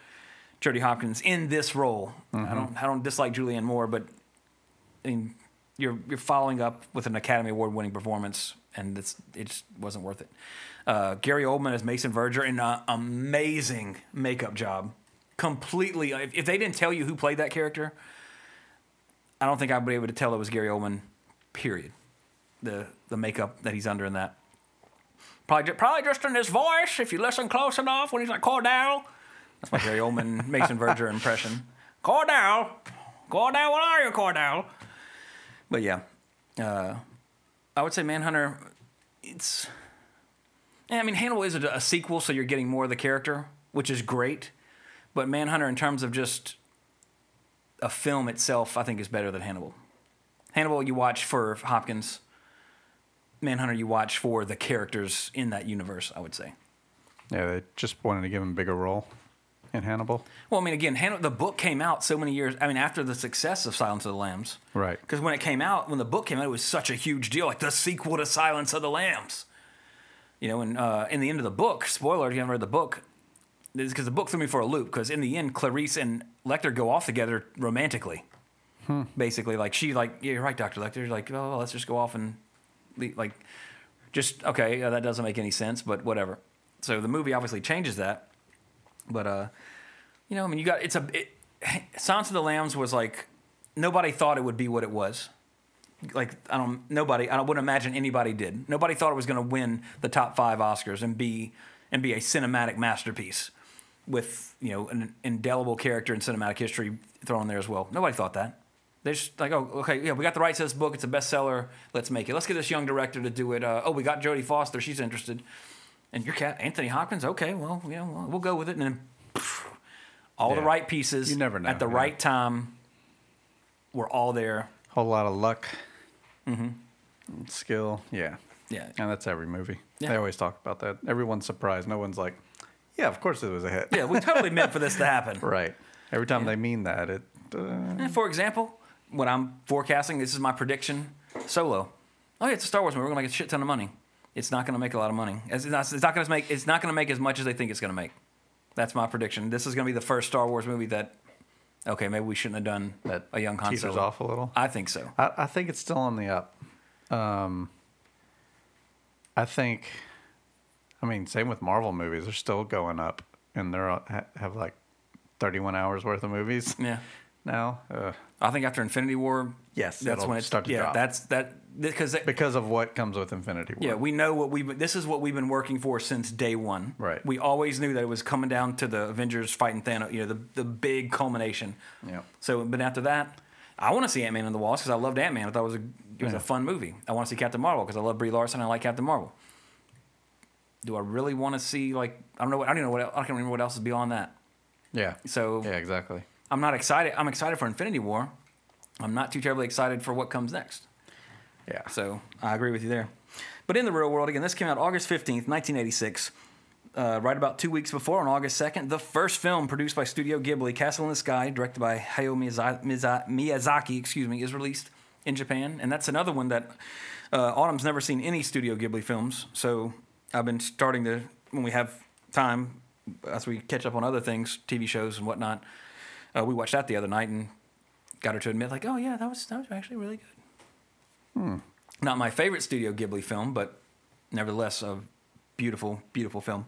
Jodie Hopkins in this role. I don't I don't dislike Julianne Moore, but I mean, you're you're following up with an Academy Award winning performance, and it's it just wasn't worth it. Uh, Gary Oldman as Mason Verger, in an amazing makeup job. Completely, if, if they didn't tell you who played that character, I don't think I'd be able to tell it was Gary Oldman. Period. The the makeup that he's under in that. Probably probably just in his voice. If you listen close enough, when he's like Cordell. That's my Gary Oldman Mason Verger impression. Cordell, Cordell, what are you, Cordell? But yeah, uh, I would say Manhunter. It's. Yeah, I mean, Hannibal is a, a sequel, so you're getting more of the character, which is great. But Manhunter, in terms of just a film itself, I think is better than Hannibal. Hannibal, you watch for Hopkins. Manhunter, you watch for the characters in that universe. I would say. Yeah, they just wanted to give him a bigger role in Hannibal. Well, I mean, again, Han- the book came out so many years. I mean, after the success of Silence of the Lambs, Right. Because when it came out, when the book came out, it was such a huge deal, like the sequel to Silence of the Lambs. You know, and uh, in the end of the book, spoiler if you haven't read the book, because the book threw me for a loop. Because in the end, Clarice and Lecter go off together romantically. Basically, like she, like yeah, you're right, Doctor Lecter. Like, oh, let's just go off and like, just okay. That doesn't make any sense, but whatever. So the movie obviously changes that. But uh, you know, I mean, you got it's a it, of the Lambs was like nobody thought it would be what it was. Like I don't nobody I wouldn't imagine anybody did. Nobody thought it was going to win the top five Oscars and be and be a cinematic masterpiece with you know an indelible character in cinematic history thrown there as well. Nobody thought that. They're just like, oh, okay, yeah, we got the rights to this book. It's a bestseller. Let's make it. Let's get this young director to do it. Uh, oh, we got Jodie Foster. She's interested. And your cat, Anthony Hopkins. Okay, well, you know, we'll- we'll go with it. And then all the right pieces You never know, at the yeah. right time we're all there. Whole lot of luck, mm-hmm. skill. Yeah, Yeah. and that's every movie. Yeah. They always talk about that. Everyone's surprised. No one's like, "Yeah, of course it was a hit." Yeah, we totally meant for this to happen. right. Every time they mean that, it. Uh, for example, what I'm forecasting, this is my prediction Solo. Oh, yeah, it's a Star Wars movie. We're going to make a shit ton of money. It's not going to make a lot of money. It's not, it's not going to make. It's not to make as much as they think it's going to make. That's my prediction. This is going to be the first Star Wars movie that. Okay, maybe we shouldn't have done That a young Han teeters Solo. off a little. I think so. I, I think it's still on the up. Um, I think, I mean, same with Marvel movies. They're still going up, and they're ha- have like 31 hours worth of movies Yeah. now. Uh, I think after Infinity War, Yes, that's when it start to yeah, drop. that's that because because of what comes with Infinity War. Yeah, we know what we. This is what we've been working for since day one. Right. We always knew that it was coming down to the Avengers fighting Thanos. You know, the the big culmination. Yeah. So, but after that, I want to see Ant Man and the Wasp because I loved Ant Man. I thought it was a it was Yeah. a fun movie. I want to see Captain Marvel because I love Brie Larson. and I like Captain Marvel. Do I really want to see like I don't know what I don't even know what I can't remember what else is beyond that. yeah, So yeah, exactly. I'm not excited. I'm excited for Infinity War. I'm not too terribly excited for what comes next. Yeah. So I agree with you there. But in the real world, again, this came out August 15th, 1986. Uh, right about two weeks before, on August 2nd, the first film produced by Studio Ghibli, Castle in the Sky, directed by Hayao Miyaza- Miyaza- Miyazaki, excuse me, is released in Japan. And that's another one that uh, Autumn's never seen any Studio Ghibli films. So I've been starting to, when we have time, as we catch up on other things, TV shows and whatnot, uh, we watched that the other night and got her to admit, like, oh, yeah, that was, that was actually really good. Not my favorite Studio Ghibli film, but nevertheless a beautiful, beautiful film.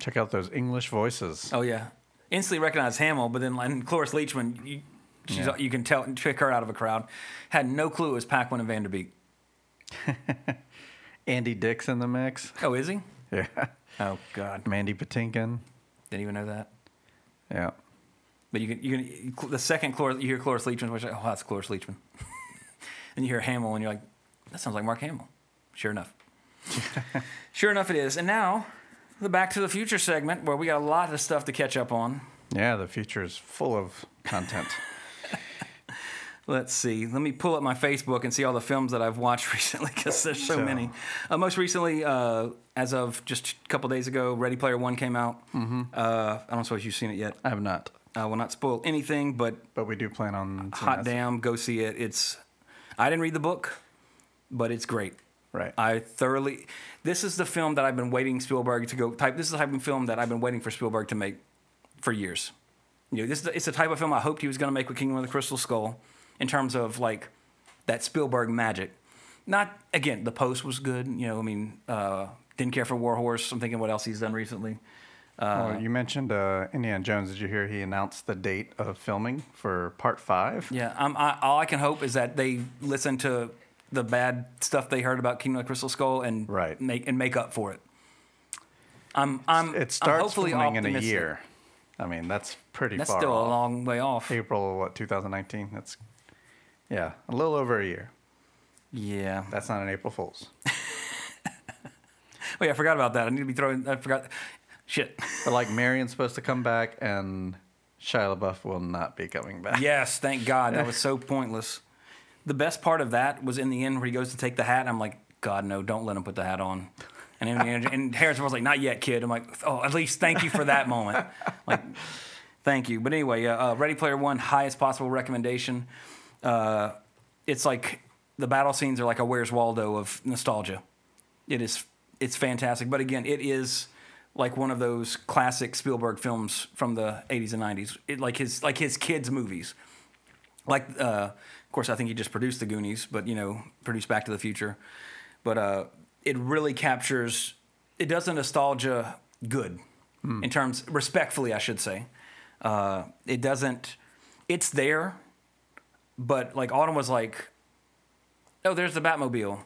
Check out those English voices. Oh yeah, instantly recognize Hamill, but then and Cloris Leachman, you, she's Yeah. you can tell and pick her out of a crowd. Had no clue it was Paquin and Van Der Beek. Andy Dick's in the mix. Oh, is he? Yeah. Oh God, Mandy Patinkin. didn't even know that. Yeah. But you can you can the second Cloris you hear Cloris Leachman, which oh that's Cloris Leachman, and you hear Hamill, and you're like, that sounds like Mark Hamill. Sure enough. sure enough, it is. And now, the Back to the Future segment, where we got a lot of stuff to catch up on. Yeah, the future is full of content. Let's see. Let me pull up my Facebook and see all the films that I've watched recently because there's so So- many. Uh, most recently, uh, as of just a couple days ago, Ready Player One came out. Mm-hmm. Uh, I don't suppose you've seen it yet. I have not, I will not spoil anything, but but we do plan on. hot damn, go see it. It's. I didn't read the book, but it's great. Right. I thoroughly. This is the film that I've been waiting Spielberg to go type. This is the type of film that I've been waiting for Spielberg to make for years. You know, this is the, it's the type of film I hoped he was going to make with Kingdom of the Crystal Skull, in terms of like that Spielberg magic. Not again, The Post was good. You know, I mean, uh, didn't care for War Horse. I'm thinking what else he's done recently. Well, you mentioned uh, Indiana Jones. Did you hear he announced the date of filming for part five? Yeah, I'm, I, all I can hope is that they listen to the bad stuff they heard about Kingdom of the Crystal Skull and Right. make and make up for it. I'm I'm It I'm starts hopefully filming in a year. I mean, that's pretty That's far still off. a long way off. April, what, 2019? That's, yeah, a little over a year. Yeah. That's not an April Fool's. Wait, I forgot about that. I need to be throwing. I forgot. Shit. But like Marion's supposed to come back, and Shia LaBeouf will not be coming back. Yes, thank God. That was so pointless. The best part of that was in the end where he goes to take the hat. I'm like, God, no, don't let him put the hat on. And, and, and Harrison was like, not yet, kid. I'm like, oh, at least thank you for that moment. Like, thank you. But anyway, uh, uh, Ready Player One, highest possible recommendation. Uh, it's like the battle scenes are like a Where's Waldo of nostalgia. It is, it's fantastic. But again, it is like one of those classic Spielberg films from the 80s and 90s. It, like his like his kids' movies. Like uh, of course I think he just produced the Goonies, but you know produced Back to the Future, but uh, it really captures it does a nostalgia good. In terms respectfully I should say. Uh, it doesn't it's there, but like Autumn was like, oh there's the Batmobile,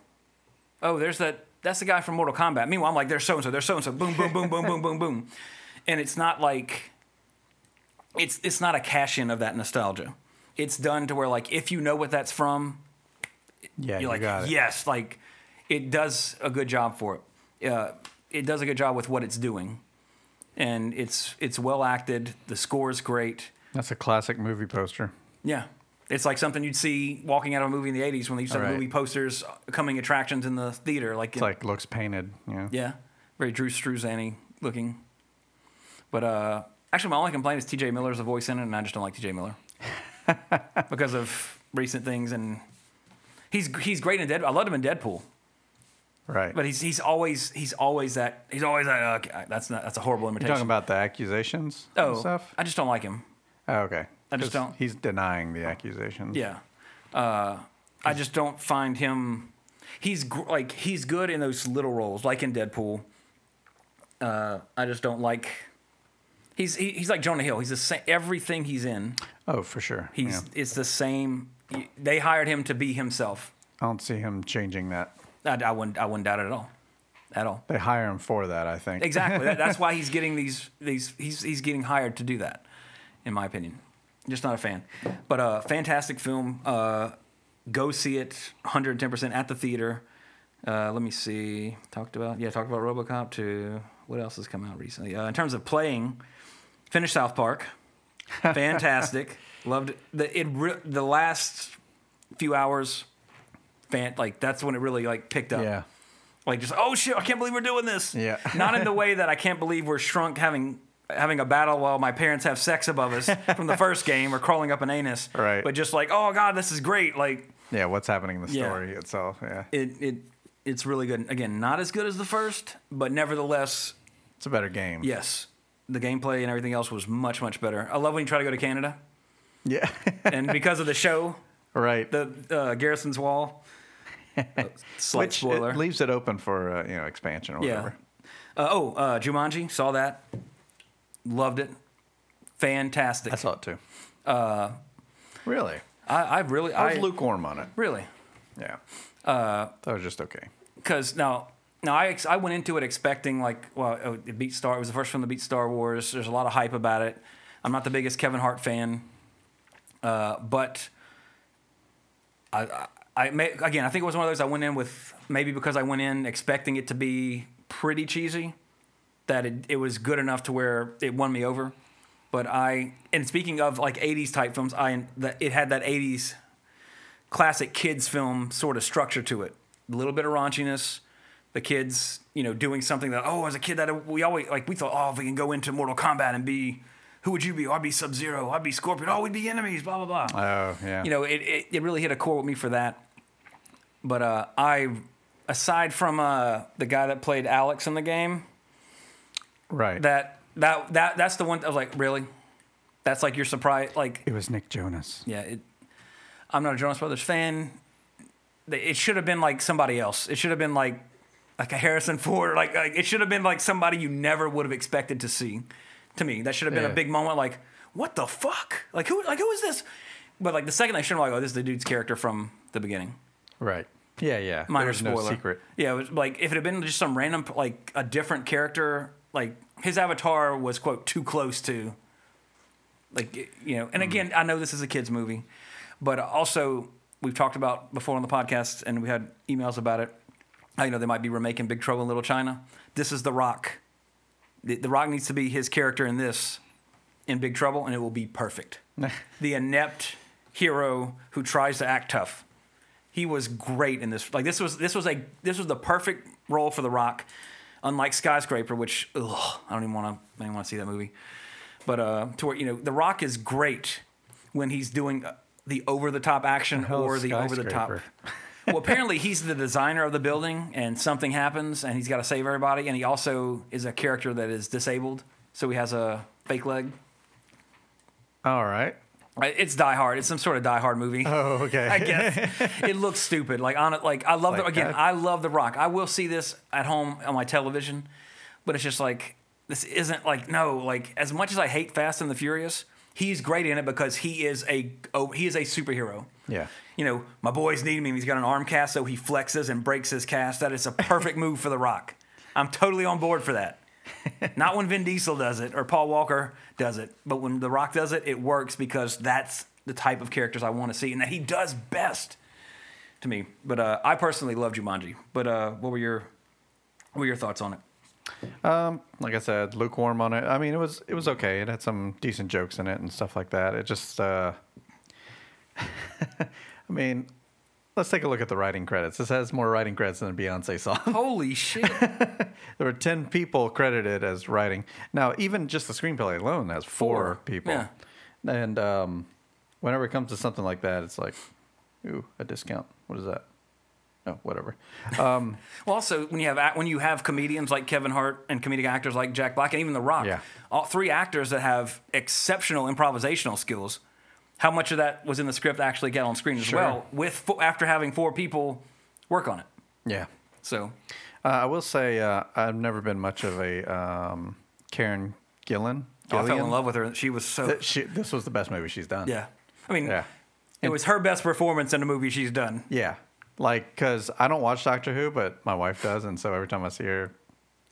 oh there's that that's the guy from Mortal Kombat. Meanwhile I'm like there's so and so there's so and so boom boom boom boom boom boom boom, and it's not like it's it's not a cash in of that nostalgia. It's done to where like if you know what that's from, Yeah, you're you like it. yes, like it does a good job for it. Uh, it does a good job with what it's doing, and it's it's well acted. The score is great. That's a classic movie poster. Yeah. It's like something you'd see walking out of a movie in the 80s when they used to have movie posters, coming attractions in the theater. Like, It's like looks painted. Yeah. yeah, very Drew Struzani looking. But uh, actually, my only complaint is T.J. Miller's a voice in it, and I just don't like T.J. Miller because of recent things. And he's he's great in Deadpool. I loved him in Deadpool, Right. but he's he's always he's always that he's always that. Uh, okay, that's not that's a horrible imitation. You're talking about the accusations and oh stuff? I just don't like him. Oh, okay. I just don't- He's denying the accusations. Yeah, uh, I just don't find him. He's gr- like he's good in those little roles, like in Deadpool. Uh, I just don't like. He's he, he's like Jonah Hill. He's the same. Everything he's in, Oh, for sure. he's yeah. it's the same. They hired him to be himself. I don't see him changing that. I, I wouldn't I wouldn't doubt it at all, at all. They hire him for that, I think. Exactly. that, that's why he's getting these these he's he's getting hired to do that, in my opinion. Just not a fan. But uh fantastic film. Uh go see it 110% at the theater. Uh let me see. Talked about yeah, talked about RoboCop too. What else has come out recently? Uh, in terms of playing, finished South Park. Fantastic. Loved it. The it re- the last few hours fan like that's when it really like picked up. Yeah. Like just oh shit, I can't believe we're doing this. Yeah. Not in the way that I can't believe we're shrunk having having a battle while my parents have sex above us from the first game or crawling up an anus. Right. But just like, oh god, this is great. Like Yeah, what's happening in the Yeah. story itself. Yeah. it it it's really good. Again, not as good as the first, but nevertheless, It's a better game. yes. The gameplay and everything else was much, much better. I love when you try to go to Canada. Yeah. And because of the show, right. the uh, Garrison's Wall. uh, slight Which spoiler. it leaves it open for uh, you know expansion or Yeah. whatever. Uh, oh, uh, Jumanji, saw that. Loved it. Fantastic. I saw it too. Uh, really? I, I really, I was I lukewarm on it. really, Yeah. Uh, that was just okay. because now, now I, ex- I went into it expecting like, well, it beat Star. It was the first film to beat Star Wars. There's a lot of hype about it. I'm not the biggest Kevin Hart fan, uh, but I, I, I may, again, I think it was one of those I went in with maybe because I went in expecting it to be pretty cheesy, that it, it was good enough to where it won me over. But I, and speaking of like 80s type films, I that it had that 80s classic kids film sort of structure to it. A little bit of raunchiness, the kids, you know, doing something that oh, as a kid that we always like we thought oh, if we can go into Mortal Kombat and be who would you be? Oh, I'd be Sub Zero. I'd be Scorpion. Oh, we'd be enemies. Blah blah blah. Oh yeah. you know, it, it, it really hit a core with me for that. But uh, I, aside from uh, the guy that played Alex in the game, right. that that that that's the one I was like, really? That's like your surprise, like it was Nick Jonas. yeah. It, I'm not a Jonas Brothers fan. It should have been like somebody else. It should have been like like a Harrison Ford. Like, like it should have been like somebody you never would have expected to see. To me, that should have been Yeah. a big moment. Like, what the fuck? Like who? Like who is this? But like the second they showed him, like, oh, this is the dude's character from the beginning. Right. Yeah, yeah. Minor spoiler. no secret. Yeah, it was like if it had been just some random, like a different character, like his avatar was quote too close to, like you know. And Hmm. again, I know this is a kids movie, but also we've talked about before on the podcast, and we had emails about it. How you know they might be remaking Big Trouble in Little China. This is The Rock. The, the Rock needs to be his character in this, in Big Trouble, and it will be perfect. the inept hero who tries to act tough he was great in this. Like this was this was a this was the perfect role for The Rock. Unlike Skyscraper, which ugh, I don't even want to I don't want to see that movie. But uh, to where you know The Rock is great when he's doing uh, the over the top action or the over the top. Well, apparently he's the designer of the building, and something happens, and he's got to save everybody. And he also is a character that is disabled, so he has a fake leg. All right. It's Die Hard. It's some sort of Die Hard movie. Oh, okay. I guess it looks stupid. Like on it, like I love the again. that. I love The Rock. I will see this at home on my television, but it's just like this isn't like no. Like as much as I hate Fast and the Furious, he's great in it because he is a oh, he is a superhero. Yeah. You know, my boys need him. He's got an arm cast, so he flexes and breaks his cast. That is a perfect move for The Rock. I'm totally on board for that. Not when Vin Diesel does it or Paul Walker does it, but when The Rock does it, it works because that's the type of characters I want to see and that he does best to me. But uh, I personally love Jumanji. But uh, what were your what were your thoughts on it? like I said, lukewarm on it. I mean, it was it was okay. It had some decent jokes in it and stuff like that. It just, uh, I mean, let's take a look at the writing credits. This has more writing credits than a Beyonce song. Holy shit! there were ten people credited as writing. Now, even just the screenplay alone has four, Four, people. yeah. And um, whenever it comes to something like that, it's like, ooh, a discount. What is that? Oh, whatever. Um, Well, also when you have when you have comedians like Kevin Hart and comedic actors like Jack Black and even The Rock, Yeah. all three actors that have exceptional improvisational skills. How much of that was in the script actually get on screen as Sure. well? With after having four people work on it, yeah. so Uh, I will say uh, I've never been much of a um, Karen Gillan. oh, I fell in love with her. She was so She, this was the best movie she's done. yeah. I mean, Yeah. it was her best performance in a movie she's done. Yeah. Like, because I don't watch Doctor Who, but my wife does. And so every time I see her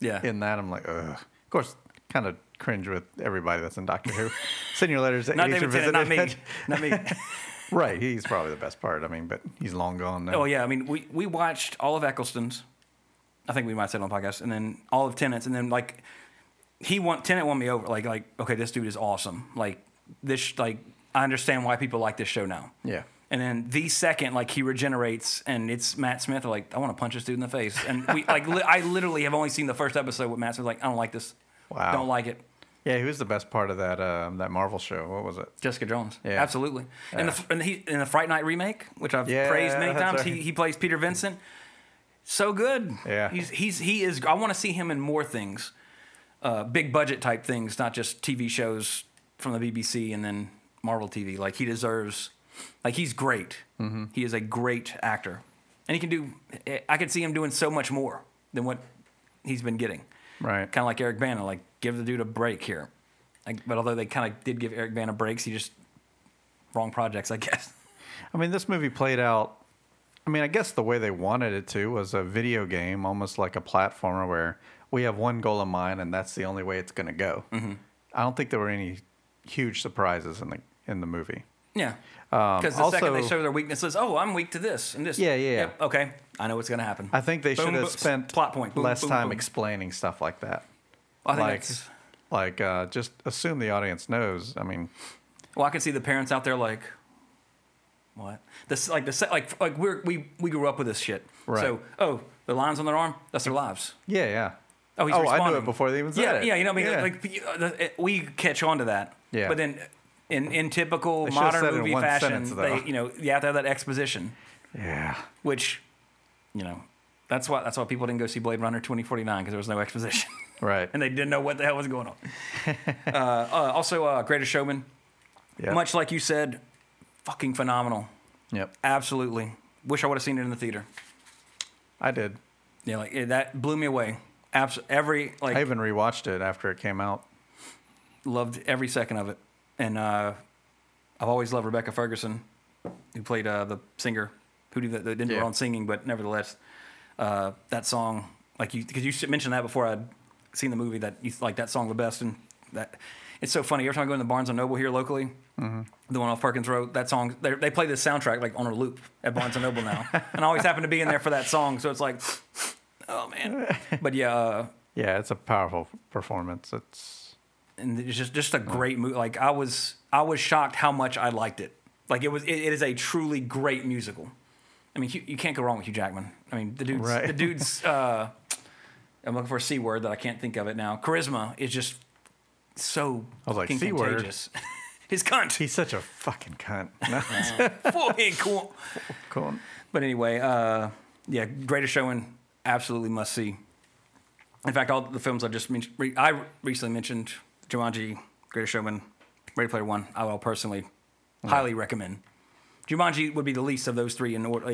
Yeah, in that, I'm like, ugh. Of course, kind of cringe with everybody that's in Doctor Who. Send your letters not David Tennant, not me, not me. right. He's probably the best part. I mean, but he's long gone now. Oh yeah, I mean we we watched all of Eccleston's. I think we might have said it on the podcast, and then all of Tennant's, and then like he want Tennant won me over. Like like okay, this dude is awesome. Like this like I understand why people like this show now. Yeah. And then the second, like he regenerates, and it's Matt Smith. Like I want to punch this dude in the face. And we like li- I literally have only seen the first episode with Matt Smith. Like I don't like this. Wow. Don't like it. Yeah, he was the best part of that um, that Marvel show. What was it? Jessica Jones. Yeah. Absolutely. And the and he in the Fright Night remake, which I've Yeah, praised many times, right. he, he plays Peter Vincent. So good. Yeah. He's he's he is I want to see him in more things. Uh, big budget type things, not just TV shows from the BBC and then Marvel TV. Like he deserves like he's great. Mm-hmm. He is a great actor. And he can do I could see him doing so much more than what he's been getting Right. kind of like Eric Bana, like give the dude a break here. Like, but although they kind of did give Eric Bana breaks, he just wrong projects, I guess. I mean, this movie played out. I mean, I guess the way they wanted it to was a video game, almost like a platformer where we have one goal in mind, and that's the only way it's going to go. Mm-hmm. I don't think there were any huge surprises in the in the movie. Yeah, because the second they show their weaknesses, oh, I'm weak to this and this. Yeah, yeah, Yep, okay, I know what's gonna happen. I think they Boom, should have boom, spent plot point, boom, less time explaining stuff like that. I think like, that's, like uh, just assume the audience knows. I mean, well, I can see the parents out there like, what? This like the like like we're we we grew up with this shit. Right. So oh, the lines on their arm, that's their lives. yeah, yeah. Oh, he's oh, I knew responding. it before they even said yeah, it. Yeah, you know, what I mean, Yeah. like uh, the- it- we catch on to that. Yeah. But then, in in typical modern said it in movie fashion, sentence, they you know you have to have that exposition, yeah. which, you know, that's why that's why people didn't go see Blade Runner twenty forty nine because there was no exposition, Right. and they didn't know what the hell was going on. uh, uh, also, uh, Greatest Showman, Yep. much like you said, fucking phenomenal. Yep. Absolutely. Wish I would have seen it in the theater. I did. Yeah, like it- that blew me away. Abs- every like I even rewatched it after it came out. loved every second of it, and uh, I've always loved Rebecca Ferguson, who played uh, the singer, who did, that didn't do her own singing, but nevertheless, uh, that song, like you, because you mentioned that before I'd seen the movie, that you like that song the best, and that it's so funny. Every time I go in the Barnes and Noble here locally, the one off Perkins Road, that song, they, they play this soundtrack like on a loop at Barnes and Noble now, and I always happen to be in there for that song, so it's like, oh man, but yeah. Uh, Yeah, it's a powerful performance. It's and it's just just a great movie. Like I was I was shocked how much I liked it. Like it was it, it is a truly great musical. I mean, Hugh, you can't go wrong with Hugh Jackman. I mean, the dude's Right. the dude's. Uh, I'm looking for a c word that I can't think of it now. Charisma is just so I was like, fucking C word? contagious. His cunt, he's such a fucking cunt. No, fucking cool. cool. But anyway, uh, yeah, Greatest Showman, absolutely must see. In fact, all the films I just mentioned, re- I recently mentioned Jumanji, Greatest Showman, Ready Player One. I will personally highly recommend. Jumanji would be the least of those three in order.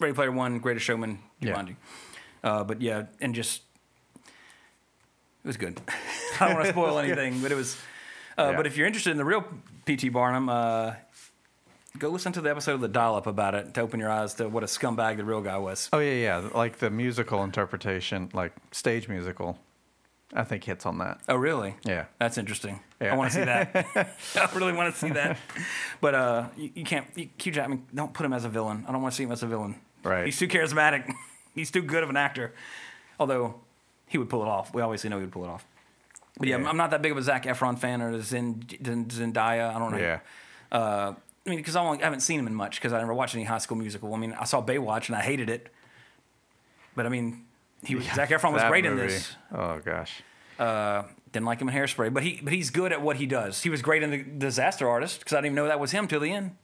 Ready Player One, Greatest Showman, Yeah. Uh, but yeah, and just it was good. I don't want to spoil anything, but it was. Uh, Yeah. But if you're interested in the real P.T. Barnum, uh, go listen to the episode of the Dollop about it to open your eyes to what a scumbag the real guy was. Oh yeah, yeah. Like the musical interpretation, like stage musical, I think hits on that. Oh, really? Yeah. That's interesting. I want to see that. I really want to see that. But uh, you, you can't. You, Hugh Jackman, don't put him as a villain. I don't want to see him as a villain. Right. He's too charismatic. He's too good of an actor. Although he would pull it off. We obviously know he would pull it off. But yeah, I'm- Yeah. I'm not that big of a Zac Efron fan or Zend- Zendaya. I don't know. Yeah. Uh, I mean, because I, I haven't seen him in much because I never watched any High School Musical. I mean, I saw Baywatch and I hated it. But I mean, he was, Zac Efron was great in this. Oh gosh. Uh, didn't like him in Hairspray, but he but he's good at what he does. He was great in the Disaster Artist because I didn't even know that was him till the end.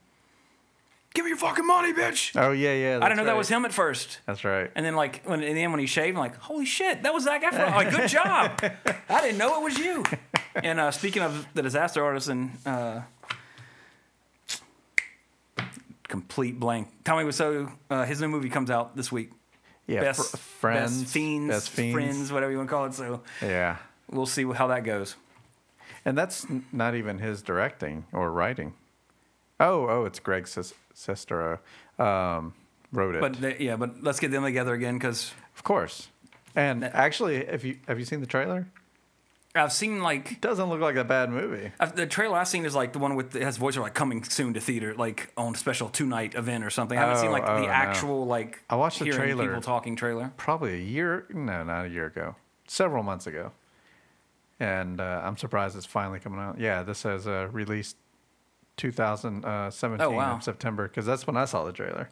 Give me your fucking money, bitch. Oh yeah, yeah. I didn't know that was him at first. That's right. And then like when in the end when he shaved, I'm like, holy shit, that was Zac Efron. I'm like, good job. I didn't know it was you. And uh, speaking of the Disaster Artist and uh, complete blank, Tommy Wiseau, uh, his new movie comes out this week. yeah. best fr- friends, best fiends, best fiends. friends, whatever you want to call it. So Yeah. we'll see how that goes. And that's n- not even his directing or writing. Oh, oh, it's Greg Sis- Sestero um, wrote it. But they, yeah, but let's get them together again because of course. And actually, have you have you seen the trailer? I've seen like it Doesn't look like a bad movie. I've, the trailer I've seen is like the one with it has voiceover like coming soon to theater, like on special two night event or something. I haven't seen Oh, like oh, the no. actual like I watched the trailer. people talking trailer. Probably a year. No, not a year ago. Several months ago. And uh, I'm surprised it's finally coming out. Yeah, this has uh, released 2017 Oh, wow. September because that's when I saw the trailer.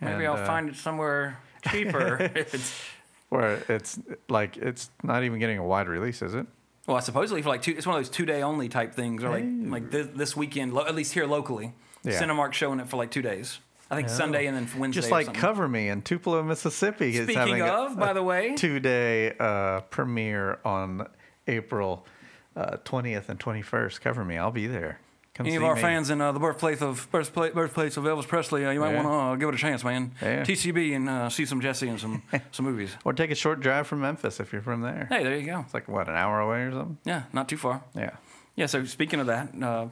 Maybe And, I'll uh, find it somewhere cheaper. if it's Where it's like it's not even getting a wide release, is it? well, supposedly for like two, it's one of those two day only type things, or like Hey. like this, this weekend, lo- at least here locally. Yeah. Cinemark showing it for like two days. I think Sunday and then Wednesday. Just like. Cover Me in Tupelo, Mississippi is Speaking having a- of, by the way, two day uh, premiere on April uh, 20th and 21st. Cover Me, I'll be there. Come Any of our me. fans in uh, the birthplace of birthplace, birthplace of Elvis Presley, uh, you might Yeah. want to uh, give it a chance, man. Yeah. TCB and uh, see some Jesse and some some movies. Or take a short drive from Memphis if you're from there. Hey, there you go. It's like, what, an hour away or something? Yeah, not too far. Yeah. Yeah. So speaking of that, uh,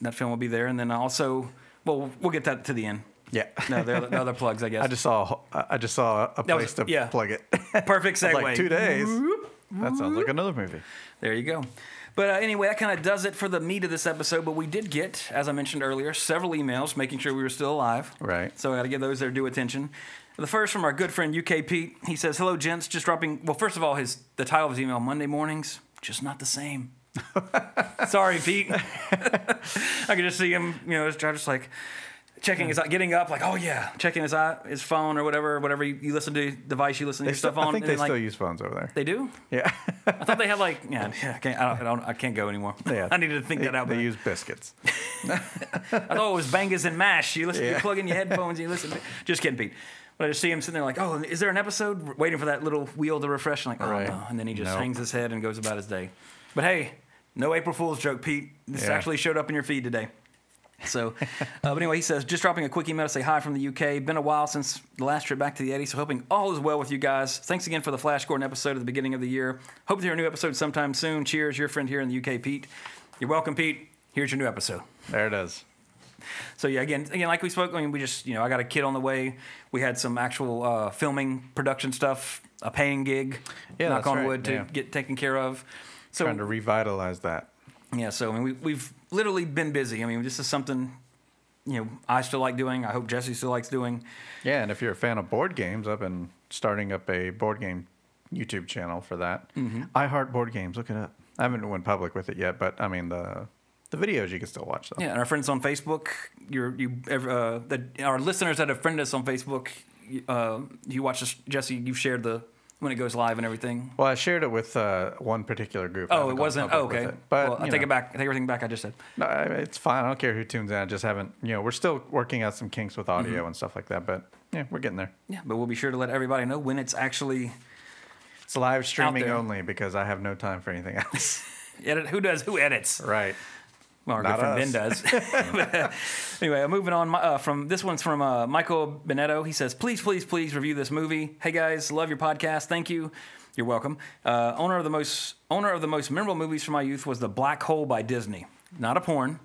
that film will be there, and then also, well, we'll get that to the end. Yeah. No, the other, the other plugs, I guess. I just saw I just saw a That was- place to yeah. plug it. perfect segue. like two days. That sounds like another movie. There you go. But uh, anyway, that kind of does it for the meat of this episode. But we did get, as I mentioned earlier, several emails making sure we were still alive. Right. So I got to give those their due attention. The first from our good friend UK Pete. He says, "Hello, gents. Just dropping. Well, first of all, his the title of his email: Monday mornings, just not the same. Sorry, Pete. I could just see him. You know, just, just like checking his getting up, like, oh yeah, checking his eye, his phone or whatever, whatever you, you listen to device you listen to They your still, stuff on. I think and they like, still use phones over there. they do. Yeah. I thought they had like yeah. yeah I can't. I, don't, I, don't, I can't go anymore. yeah. I needed to think they, that out. They but use biscuits. I thought it was bangers and mash. You listen. You plug in your headphones. and You listen. To, just kidding, Pete. But I just see him sitting there like, oh, is there an episode? Waiting for that little wheel to refresh. I'm like, oh Right. no. And then he just Nope. hangs his head and goes about his day. But hey, no April Fool's joke, Pete. This Yeah. actually showed up in your feed today. So, uh, but anyway, he says, just dropping a quick email to say hi from the UK. Been a while since the last trip back to the 80s, so hoping all is well with you guys. Thanks again for the Flash Gordon episode at the beginning of the year. Hope to hear a new episode sometime soon. Cheers, your friend here in the UK, Pete. You're welcome, Pete. Here's your new episode. There it is. So yeah, again, again, like we spoke, I mean, we just, you know, I got a kid on the way. We had some actual uh, filming, production stuff, a paying gig. Yeah, knock on right, wood to yeah. get taken care of. So Trying to revitalize that. Yeah, so I mean, we, we've literally been busy. I mean, this is something, you know, I still like doing. I hope Jesse still likes doing. Yeah, and if you're a fan of board games, I've been starting up a board game YouTube channel for that. Mm-hmm. I heart board games. Look it up. I haven't went public with it yet, but I mean the the videos you can still watch though. Yeah, and our friends on Facebook, your you uh, the, our listeners that have friended us on Facebook, uh, you watch this, Jesse. You've shared the when it goes live and everything. Well, I shared it with uh, one particular group. Oh, it wasn't. Oh, okay. it. But well, I take know, it back. I take everything back I just said. No, I- it's fine. I don't care who tunes in. I just haven't. You know, we're still working out some kinks with audio Mm-hmm. and stuff like that. But yeah, we're getting there. Yeah, but we'll be sure to let everybody know when it's actually It's live streaming only because I have no time for anything else. edit. Who does? Who edits? right. Well, our good Not friend Ben does. anyway, moving on. Uh, from this one's from uh, Michael Benetto. He says, "Please, please, please review this movie. Hey guys, love your podcast. Thank you. You're welcome. Uh, owner of the most owner of the most memorable movies from my youth was The Black Hole by Disney. Not a porn."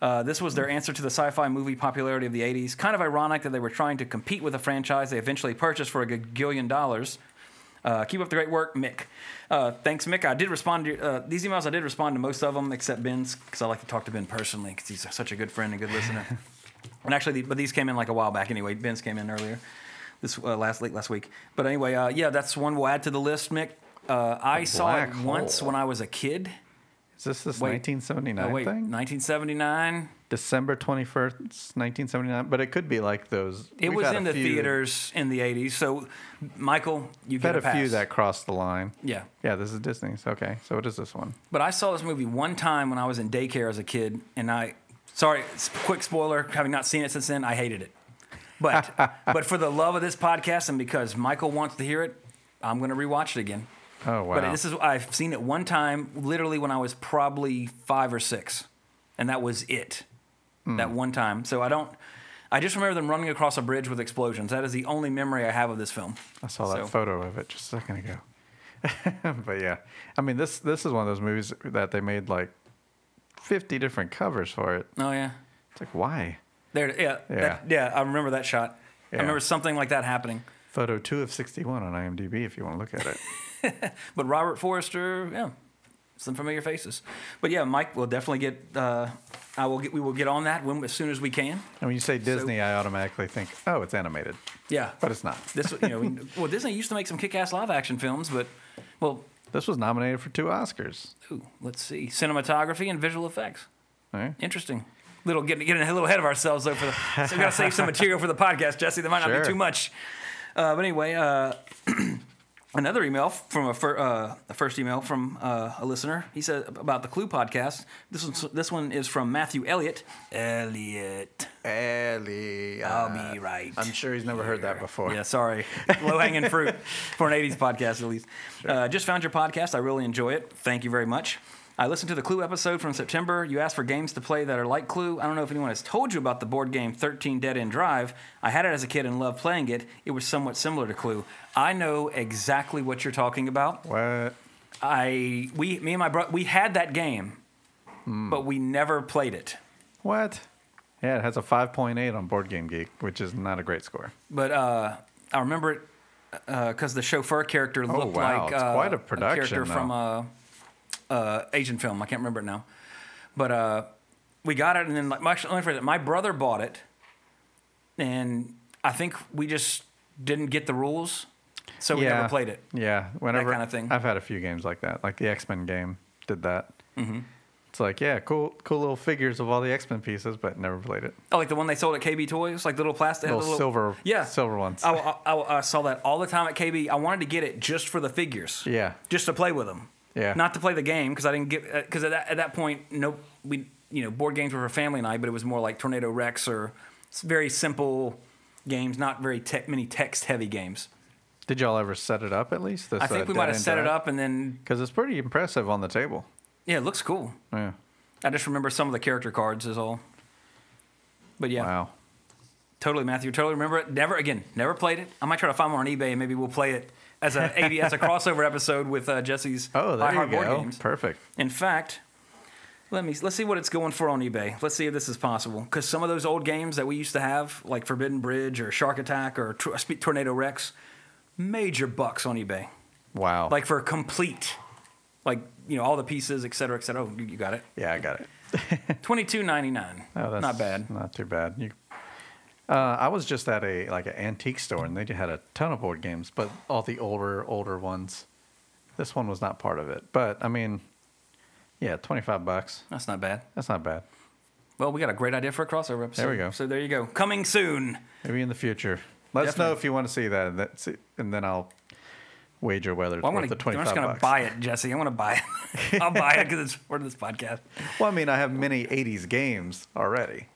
Uh, this was their answer to the sci-fi movie popularity of the 80s. Kind of ironic that they were trying to compete with a franchise they eventually purchased for a gagillion dollars. Uh, keep up the great work, Mick. Uh, thanks, Mick. I did respond to uh, these emails. I did respond to most of them except Ben's because I like to talk to Ben personally because he's such a good friend and good listener. and actually, but these came in like a while back anyway. Ben's came in earlier this uh, last late last week. But anyway, uh, yeah, that's one we'll add to the list, Mick. Uh, I saw it Black once when I was a kid. Is this this Wait. 1979 Oh, wait, thing? 1979. December 21st, 1979. But it could be like those. It was in the theaters in the 80s. So, Michael, you get had a, a few that crossed the line. Yeah. Yeah, this is Disney's. Okay, so what is this one? But I saw this movie one time when I was in daycare as a kid, and I, sorry, quick spoiler, having not seen it since then, I hated it. But but for the love of this podcast and because Michael wants to hear it, I'm going to rewatch it again. Oh wow. But this is I've seen it one time, literally when I was probably five or six, and that was it. Hmm. That one time. So I don't. I just remember them running across a bridge with explosions. That is the only memory I have of this film. I saw that So- photo of it just a second ago. but yeah, I mean this this is one of those movies that they made like 50 different covers for it. Oh yeah, It's like why? there. Yeah, Yeah. that- yeah. I remember that shot. Yeah. I remember something like that happening. Photo two of 61 on IMDb if you want to look at it. But Robert Forster, yeah, some familiar faces. But yeah, Mike will definitely get. Uh, I will get. We will get on that when, as soon as we can. And when you say Disney, I automatically think, oh, it's animated, Yeah, but it's not. this. You know, we- well, Disney used to make some kick-ass live-action films, but well, This was nominated for two Oscars. ooh, let's see, cinematography and visual effects. All right. Interesting. Little getting getting a little ahead of ourselves though. For the, so we got to save some material for the podcast, Jesse. That might not Sure. be too much. Uh, but anyway, uh, another email from a, fir- uh, a first email from uh, a listener. He said about the Clue podcast. This one this one is from Matthew Elliott. Elliott, Ellie. I'll be right. I'm sure he's never heard that before. Yeah, sorry. Low hanging fruit for an 80s podcast, at least. Uh, just found your podcast. I really enjoy it. Thank you very much. I listened to the Clue episode from September. You asked for games to play that are like Clue. I don't know if anyone has told you about the board game 13 Dead End Drive. I had it as a kid and loved playing it. It was somewhat similar to Clue. I know exactly what you're talking about. What? I we me and my brother we had that game, but we never played it. What? Yeah, it has a 5.8 on Board Game Geek, which is not a great score. But uh, I remember it because the chauffeur character looked Oh, wow. like uh, quite a production, character from though. a, uh Asian film. I can't remember it now. But uh, we got it, and then like my, actually, let me phrase it, my brother bought it, and I think we just didn't get the rules, so we yeah. never played it. Yeah, whenever that kinda thing. I've had a few games like that, like the X Men game did that. Mm-hmm. It's like, yeah, cool, cool little figures of all the X Men pieces, but never played it. Oh, like the one they sold at KB Toys, like the little plastic, Little the silver- yeah, silver ones. I, I, I, I saw that all the time at KB. I wanted to get it just for the figures. Yeah. just to play with them. Yeah. Not to play the game because I didn't get uh, because at that, at that point, no, we you know board games were for family night, but it was more like Tornado Rex or very simple games, not very te- many text heavy games. Did y'all ever set it up at least? This, I think we might have set it up and then because it's pretty impressive on the table. yeah, it looks cool. Yeah. I just remember some of the character cards is all. But yeah, Wow. totally, Matthew. Totally remember it. Never again. Never played it. I might try to find one on eBay and maybe we'll play it as a AD, as a crossover episode with uh, Jesse's Oh, there I you go. Games. Perfect. In fact, let me let's see what it's going for on eBay. Let's see if this is possible. Because some of those old games that we used to have, like Forbidden Bridge or Shark Attack or Tor- Tornado Rex, major bucks on eBay. Wow. Like for a complete, like you know all the pieces, et cetera, et cetera. Oh, you you got it. yeah, I got it. Twenty two ninety nine. Oh, that's Not bad. Not too bad. You, uh, I was just at a like an antique store, and they had a ton of board games, but all the older older ones. This one was not part of it, but I mean, yeah, twenty five bucks. That's not bad. That's not bad. Well, we got a great idea for a crossover episode. There we go. So there you go. Coming soon. Maybe in the future. Let us know if you want to see that, and, that's it, and then I'll wager whether it's Well, I'm, worth gonna, the twenty I'm just gonna buy it, Jesse. I'm gonna buy it. I'll buy it because it's part of this podcast. Well, I mean, I have many '80s games already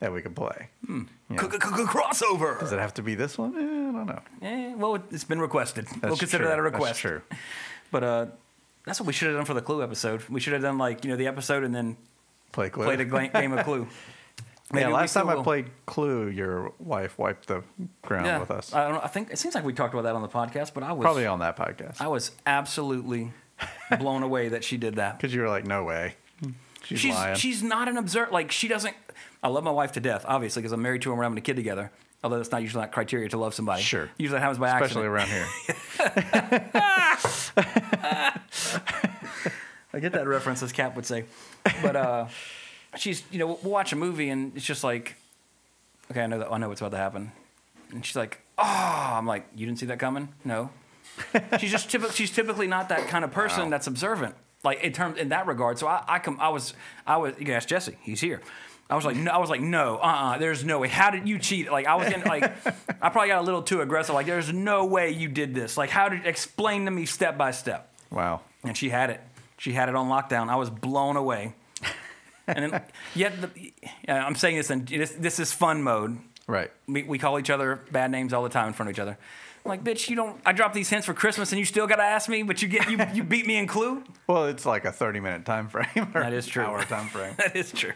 that we could play. Hmm. Crossover. Does it have to be this one? Eh, I don't know. Eh, well, it's been requested. we'll consider true. that a request. That's true. But uh, that's what we should have done for the Clue episode. We should have done like you know the episode and then Play Clue. played a game of Clue. Maybe yeah, last time I played Clue, your wife wiped the ground yeah, with us. I don't know. I think it seems like we talked about that on the podcast, but I was Probably on that podcast. I was absolutely blown away that she did that. Because you were like, no way. She's, she's lying. she's not an observer. Like she doesn't. I love my wife to death, obviously, because I'm married to her and we're having a kid together. Although that's not usually not criteria to love somebody. Sure. Usually happens by Especially accident. around here. I get that reference, as Cap would say. But uh, she's, you know, we'll watch a movie and it's just like, okay, I know that I know what's about to happen, and she's like, oh, I'm like, you didn't see that coming? No. she's just typically she's typically not that kind of person that's observant, like in terms in that regard. So I I come I was I was you can ask Jesse, he's here. I was like, no, I was like, no, uh, uh there's no way. How did you cheat? Like, I was in, like, I probably got a little too aggressive. Like, there's no way you did this. Like, how did explain to me step by step? Wow. and she had it. She had it on lockdown. I was blown away. and then, yet, the, I'm saying this, and this, this is fun mode. Right. We, we call each other bad names all the time in front of each other. I'm like, bitch, you don't. I dropped these hints for Christmas, and you still gotta ask me, but you get you, you beat me in Clue. Well, it's like a 30 minute time frame. or That is true. Hour time frame. that is true.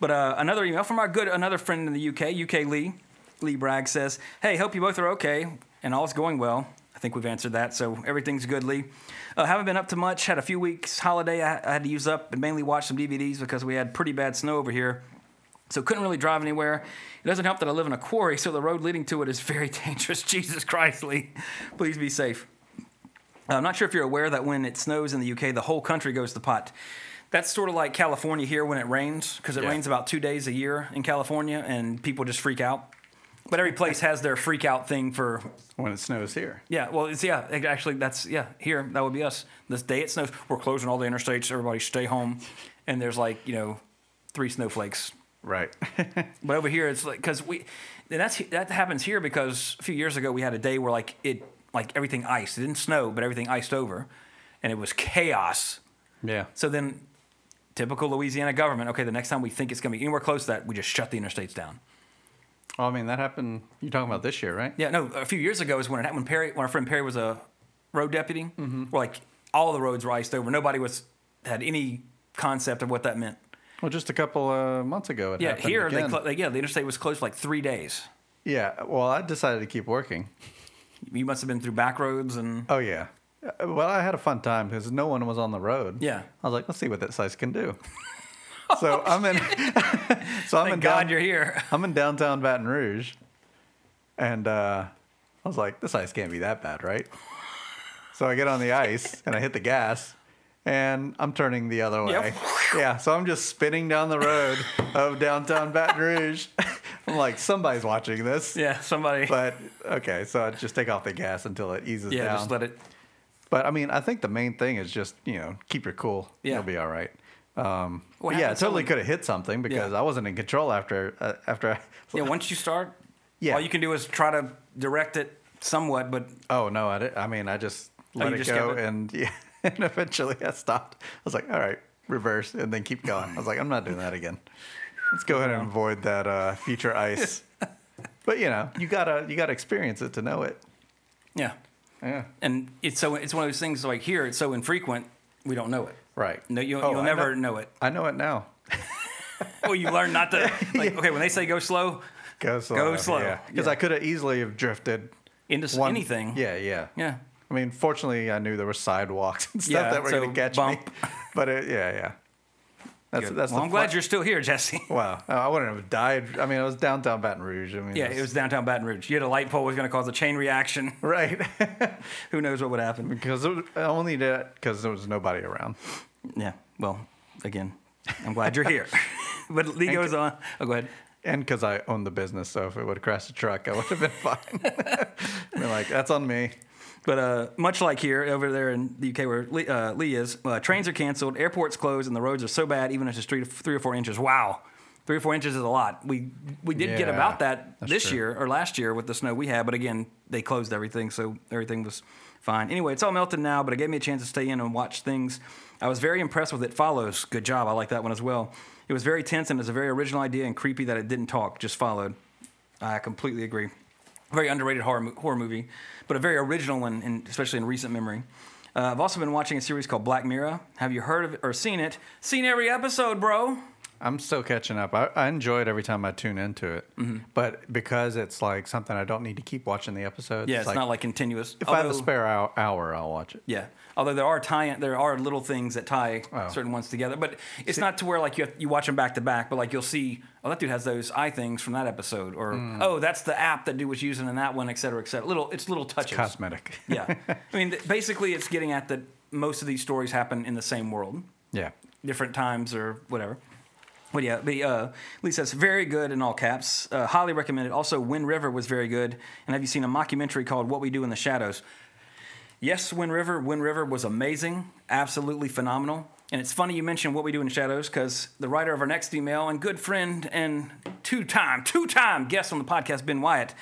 But uh, another email from our good another friend in the UK, UK Lee. Lee Bragg says, "Hey, hope you both are okay and all's going well." I think we've answered that, so everything's good, Lee. Uh, haven't been up to much. Had a few weeks holiday I, I had to use up and mainly watch some DVDs because we had pretty bad snow over here. So couldn't really drive anywhere. It doesn't help that I live in a quarry, so the road leading to it is very dangerous. Jesus Christ, Lee. Please be safe. I'm not sure if you're aware that when it snows in the UK, the whole country goes to pot. That's sort of like California here when it rains, because it Yeah. rains about two days a year in California, and people just freak out. But every place has their freak out thing for When it snows here. yeah. Well, it's yeah. it- Actually, that's yeah. Here, that would be us. This day it snows. We're closing all the interstates. Everybody stay home, and there's like you know, three snowflakes Right. but over here, it's like because we, and that's that happens here because a few years ago we had a day where like it, like everything iced. It didn't snow, but everything iced over, and it was chaos. yeah. So then, typical Louisiana government. Okay, the next time we think it's gonna be anywhere close to that, we just shut the interstates down. Well, I mean, that happened. You're talking about this year, right? Yeah, no, a few years ago is when it happened. When Perry, when our friend Perry was a road deputy, Mm-hmm. where like all the roads were iced over. Nobody was had any concept of what that meant. Well, just a couple uh, months ago, it happened. Yeah, here they, cl- they yeah the interstate was closed for like three days. yeah. Well, I decided to keep working. You must have been through back roads and Oh yeah. Uh, Well, I had a fun time because no one was on the road. Yeah. I was like, let's see what that size can do. so I'm in. so I'm in thank God down- you're here. I'm in downtown Baton Rouge, and uh, I was like, this ice can't be that bad, right? So I get on the ice and I hit the gas, and I'm turning the other way. Yep. Yeah, so I'm just spinning down the road of downtown Baton Rouge. I'm like, somebody's watching this. Yeah, somebody. But okay, so I just take off the gas until it eases yeah, down. Yeah, just let it. But I mean, I think the main thing is just you know keep your cool. Yeah. You'll be all right. Um, but yeah, totally could have hit something because Yeah. I wasn't in control after uh, after. I, Yeah, once you start, Yeah. all you can do is try to direct it somewhat. But Oh no, I did. I mean, I just let you it just go, it? and yeah, and eventually I stopped. I was like, all right, reverse, and then keep going. I was like, I'm not doing that again. Let's go ahead and avoid that uh, future ice. but you know, you gotta you gotta experience it to know it. yeah, Yeah. and it's so it's one of those things like here it's so infrequent we don't know it. Right. No, you'll, Oh, you'll never know- know. it. I know it now. well, you learn not to. Like, okay, when they say go slow, Go slow. Go slow, Yeah. Because yeah. I could have easily have drifted into one- anything. Yeah, yeah. Yeah. I mean, fortunately, I knew there were sidewalks and stuff that were so going to catch bump. me. But it, yeah, yeah. That's Good. that's well, I'm glad fun- you're still here, Jesse. Wow, I wouldn't have died. I mean, I was downtown Baton Rouge. I mean, Yeah, it was downtown Baton Rouge. You had a light pole was going to cause a chain reaction. right Who knows what would happen? because it was, only that because there was nobody around. Yeah. Well, again, I'm glad you're here. but Lee goes on. Oh, go ahead. And because I owned the business, so if it would have crashed the truck, I would have been fine. Been like, that's on me. But uh, much like here, over there in the UK where Lee, uh, Lee is, uh, trains are canceled, airports closed, and the roads are so bad, even if it's three, three or four inches. Wow. Three or four inches is a lot. We we did get about that this true. year or last year with the snow we had, but again, they closed everything, so everything was fine. Anyway, it's all melted now, but it gave me a chance to stay in and watch things. I was very impressed with It Follows. Good job. I like that one as well. It was very tense and it's a very original idea and creepy that it didn't talk, just followed. I completely agree. Very underrated horror, horror movie, but a very original one, in, especially in recent memory. Uh, I've also been watching a series called Black Mirror. Have you heard of it or seen it? Seen every episode, bro. I'm still catching up. I, I enjoy it every time I tune into it, Mm-hmm. but because it's like something I don't need to keep watching the episodes. Yeah, it's not like continuous. if I have a spare hour, hour, I'll watch it. Yeah, although there are tie there are little things that tie Oh. certain ones together, but it's not to where like you have, you watch them back to back, but like you'll see, oh that dude has those eye things from that episode, or Mm. oh that's the app that dude was using in that one, et cetera, et cetera. Little it's little touches. Cosmetic. yeah, I mean th- basically it's getting at that most of these stories happen in the same world, yeah. different times or whatever. But yeah, but uh, Lee says very good in all caps. Uh, highly recommended. Also, Wind River was very good. And have you seen a mockumentary called "What We Do in the Shadows"? Yes, Wind River. Wind River was amazing, absolutely phenomenal. And it's funny you mentioned "What We Do in Shadows" because the writer of our next email and good friend and two-time, two-time guest on the podcast, Ben Wyatt,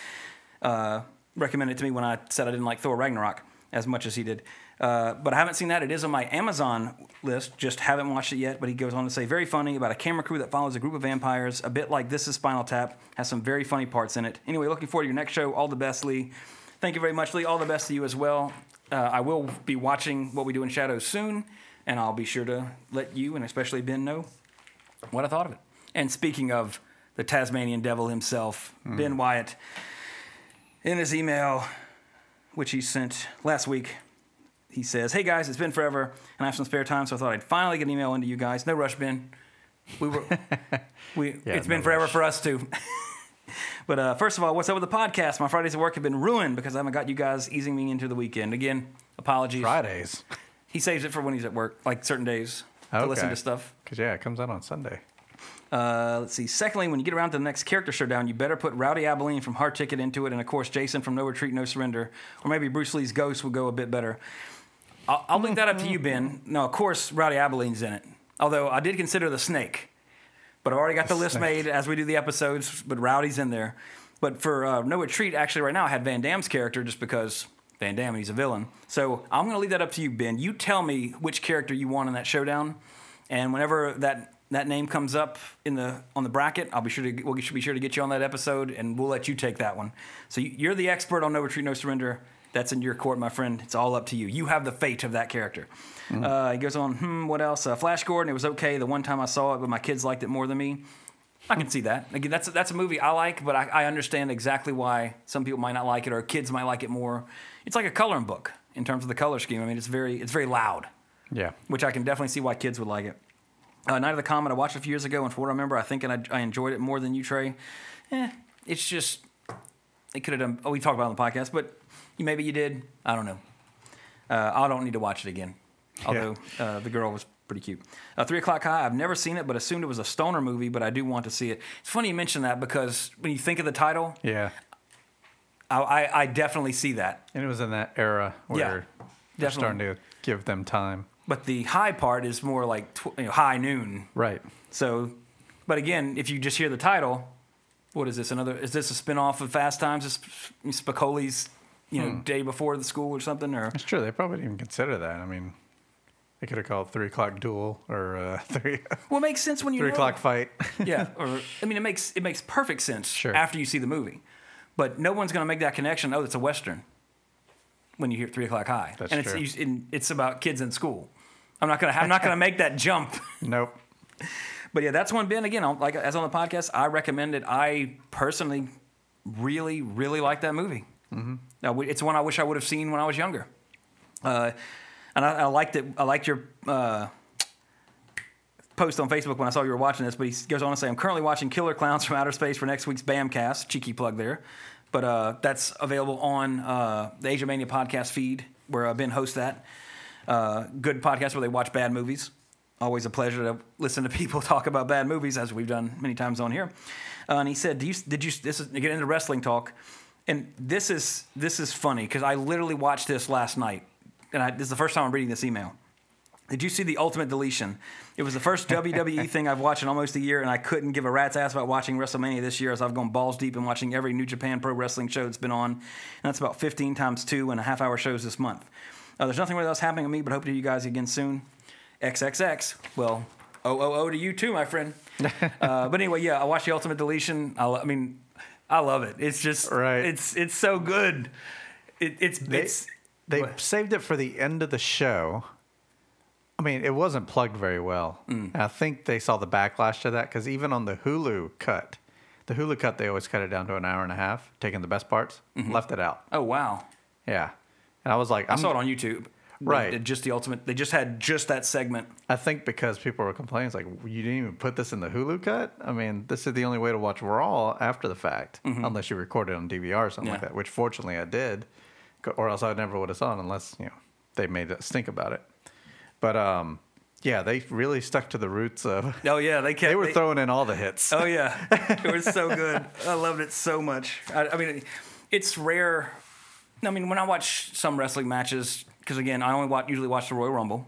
uh, recommended it to me when I said I didn't like Thor Ragnarok as much as he did. Uh, but I haven't seen that. It is on my Amazon list. Just haven't watched it yet. But he goes on to say, very funny about a camera crew that follows a group of vampires, a bit like This Is Spinal Tap. Has some very funny parts in it. Anyway, looking forward to your next show. All the best, Lee. Thank you very much, Lee. All the best to you as well. Uh, I will be watching What We Do in Shadows soon, and I'll be sure to let you and especially Ben know what I thought of it. And speaking of the Tasmanian devil himself, Ben Wyatt, in his email, which he sent last week, he says, "Hey guys, it's been forever, and I have some spare time, so I thought I'd finally get an email into you guys. No rush, Ben. We were, we. Yeah, it's been no forever rush. for us too." but uh, first of all, what's up with the podcast? My Fridays at work have been ruined because I haven't got you guys easing me into the weekend. Again, apologies. Fridays. He saves it for when he's at work, like certain days, to listen to stuff. Because, yeah, it comes out on Sunday. Uh, let's see. Secondly, when you get around to the next character showdown, you better put Rowdy Abilene from Hard Ticket into it, and of course Jason from No Retreat, No Surrender, or maybe Bruce Lee's Ghost would go a bit better. I'll, I'll leave that up to you, Ben. No, of course Rowdy Abilene's in it. Although I did consider the Snake, but I've already got the list made as we do the episodes. But Rowdy's in there. But for uh, No Retreat, actually, right now I had Van Damme's character just because Van Damme he's a villain. So I'm going to leave that up to you, Ben. You tell me which character you want in that showdown, and whenever that that name comes up in the on the bracket, I'll be sure to we'll should be sure to get you on that episode, and we'll let you take that one. So you're the expert on No Retreat, No Surrender. That's in your court, my friend. It's all up to you. You have the fate of that character. Uh, he goes on. Hmm. What else? Uh, Flash Gordon. It was okay the one time I saw it, but my kids liked it more than me. I can see that. Again, that's that's a movie I like, but I, I understand exactly why some people might not like it or kids might like it more. It's like a coloring book in terms of the color scheme. I mean, it's very it's very loud, Yeah. which I can definitely see why kids would like it. Uh, Night of the Comet I watched a few years ago, and for what I remember, I think and I, I enjoyed it more than you, Trey. Eh, it's just it could have done. Oh, we talked about it on the podcast, but you, maybe you did. I don't know. Uh, I don't need to watch it again. Although uh, the girl was pretty cute. Uh, Three O'clock High. I've never seen it, but assumed it was a stoner movie. But I do want to see it. It's funny you mention that because when you think of the title, Yeah. I, I, I definitely see that. And it was in that era where Yeah, they're starting to give them time. But the high part is more like tw- you know, high noon. Right. So, but again, if you just hear the title, what is this? Another? Is this a spin-off of Fast Times? Is Spicoli's, you know, day before the school or something? Or It's true. They probably didn't even consider that. I mean, they could have called three o'clock duel or uh, three well, it makes sense when you three know. o'clock fight. yeah, or I mean, it makes it makes perfect sense Sure. after you see the movie, but no one's going to make that connection. Oh, it's a western. When you hear Three O'clock High, That's and true. it's and it's about kids in school. I'm not gonna I'm not gonna make that jump. nope. But yeah, that's one Ben again. Like as on the podcast, I recommend it. I personally really, really like that movie. Mm-hmm. Now, it's one I wish I would have seen when I was younger. Uh, and I, I liked it. I liked your uh, post on Facebook when I saw you were watching this. But he goes on to say, "I'm currently watching Killer Clowns from Outer Space for next week's Bamcast." Cheeky plug there, but uh, that's available on uh, the Asia Mania podcast feed where uh, Ben hosts that. Uh, good podcast where they watch bad movies. Always a pleasure to listen to people talk about bad movies, as we've done many times on here. Uh, and he said, "Do you did you this is get into wrestling talk?" And this is this is funny because I literally watched this last night, and I, this is the first time I'm reading this email. Did you see the Ultimate Deletion? It was the first WWE thing I've watched in almost a year, and I couldn't give a rat's ass about watching WrestleMania this year as I've gone balls deep in watching every New Japan Pro Wrestling show that's been on. And that's about 15 times two and a half hour shows this month. Uh, there's nothing really else happening to me, but hope to see you guys again soon. XXX. Well, OOO to you too, my friend. uh, but anyway, yeah, I watched the Ultimate Deletion. I, lo- I mean, I love it. It's just, Right. It's it's so good. It, it's it's They What? saved it for the end of the show. I mean, it wasn't plugged very well. Mm. I think they saw the backlash to that because even on the Hulu cut, the Hulu cut, they always cut it down to an hour and a half, taking the best parts, left it out. oh wow. Yeah. And I was like, I saw it on YouTube. Right. Just the ultimate. They just had just that segment. I think because people were complaining, it's like, you didn't even put this in the Hulu cut? I mean, this is the only way to watch Raw after the fact, unless you record it on DVR or something like Mm-hmm. That, which fortunately I did, or else I never would have saw it unless, you know, they made us think about it. But, um, yeah, they really stuck to the roots of. Oh yeah, they kept. They were throwing in all the hits. Oh yeah, it was so good. I loved it so much. I, I mean, it's rare. I mean, when I watch some wrestling matches, because again, I only watch usually watch the Royal Rumble,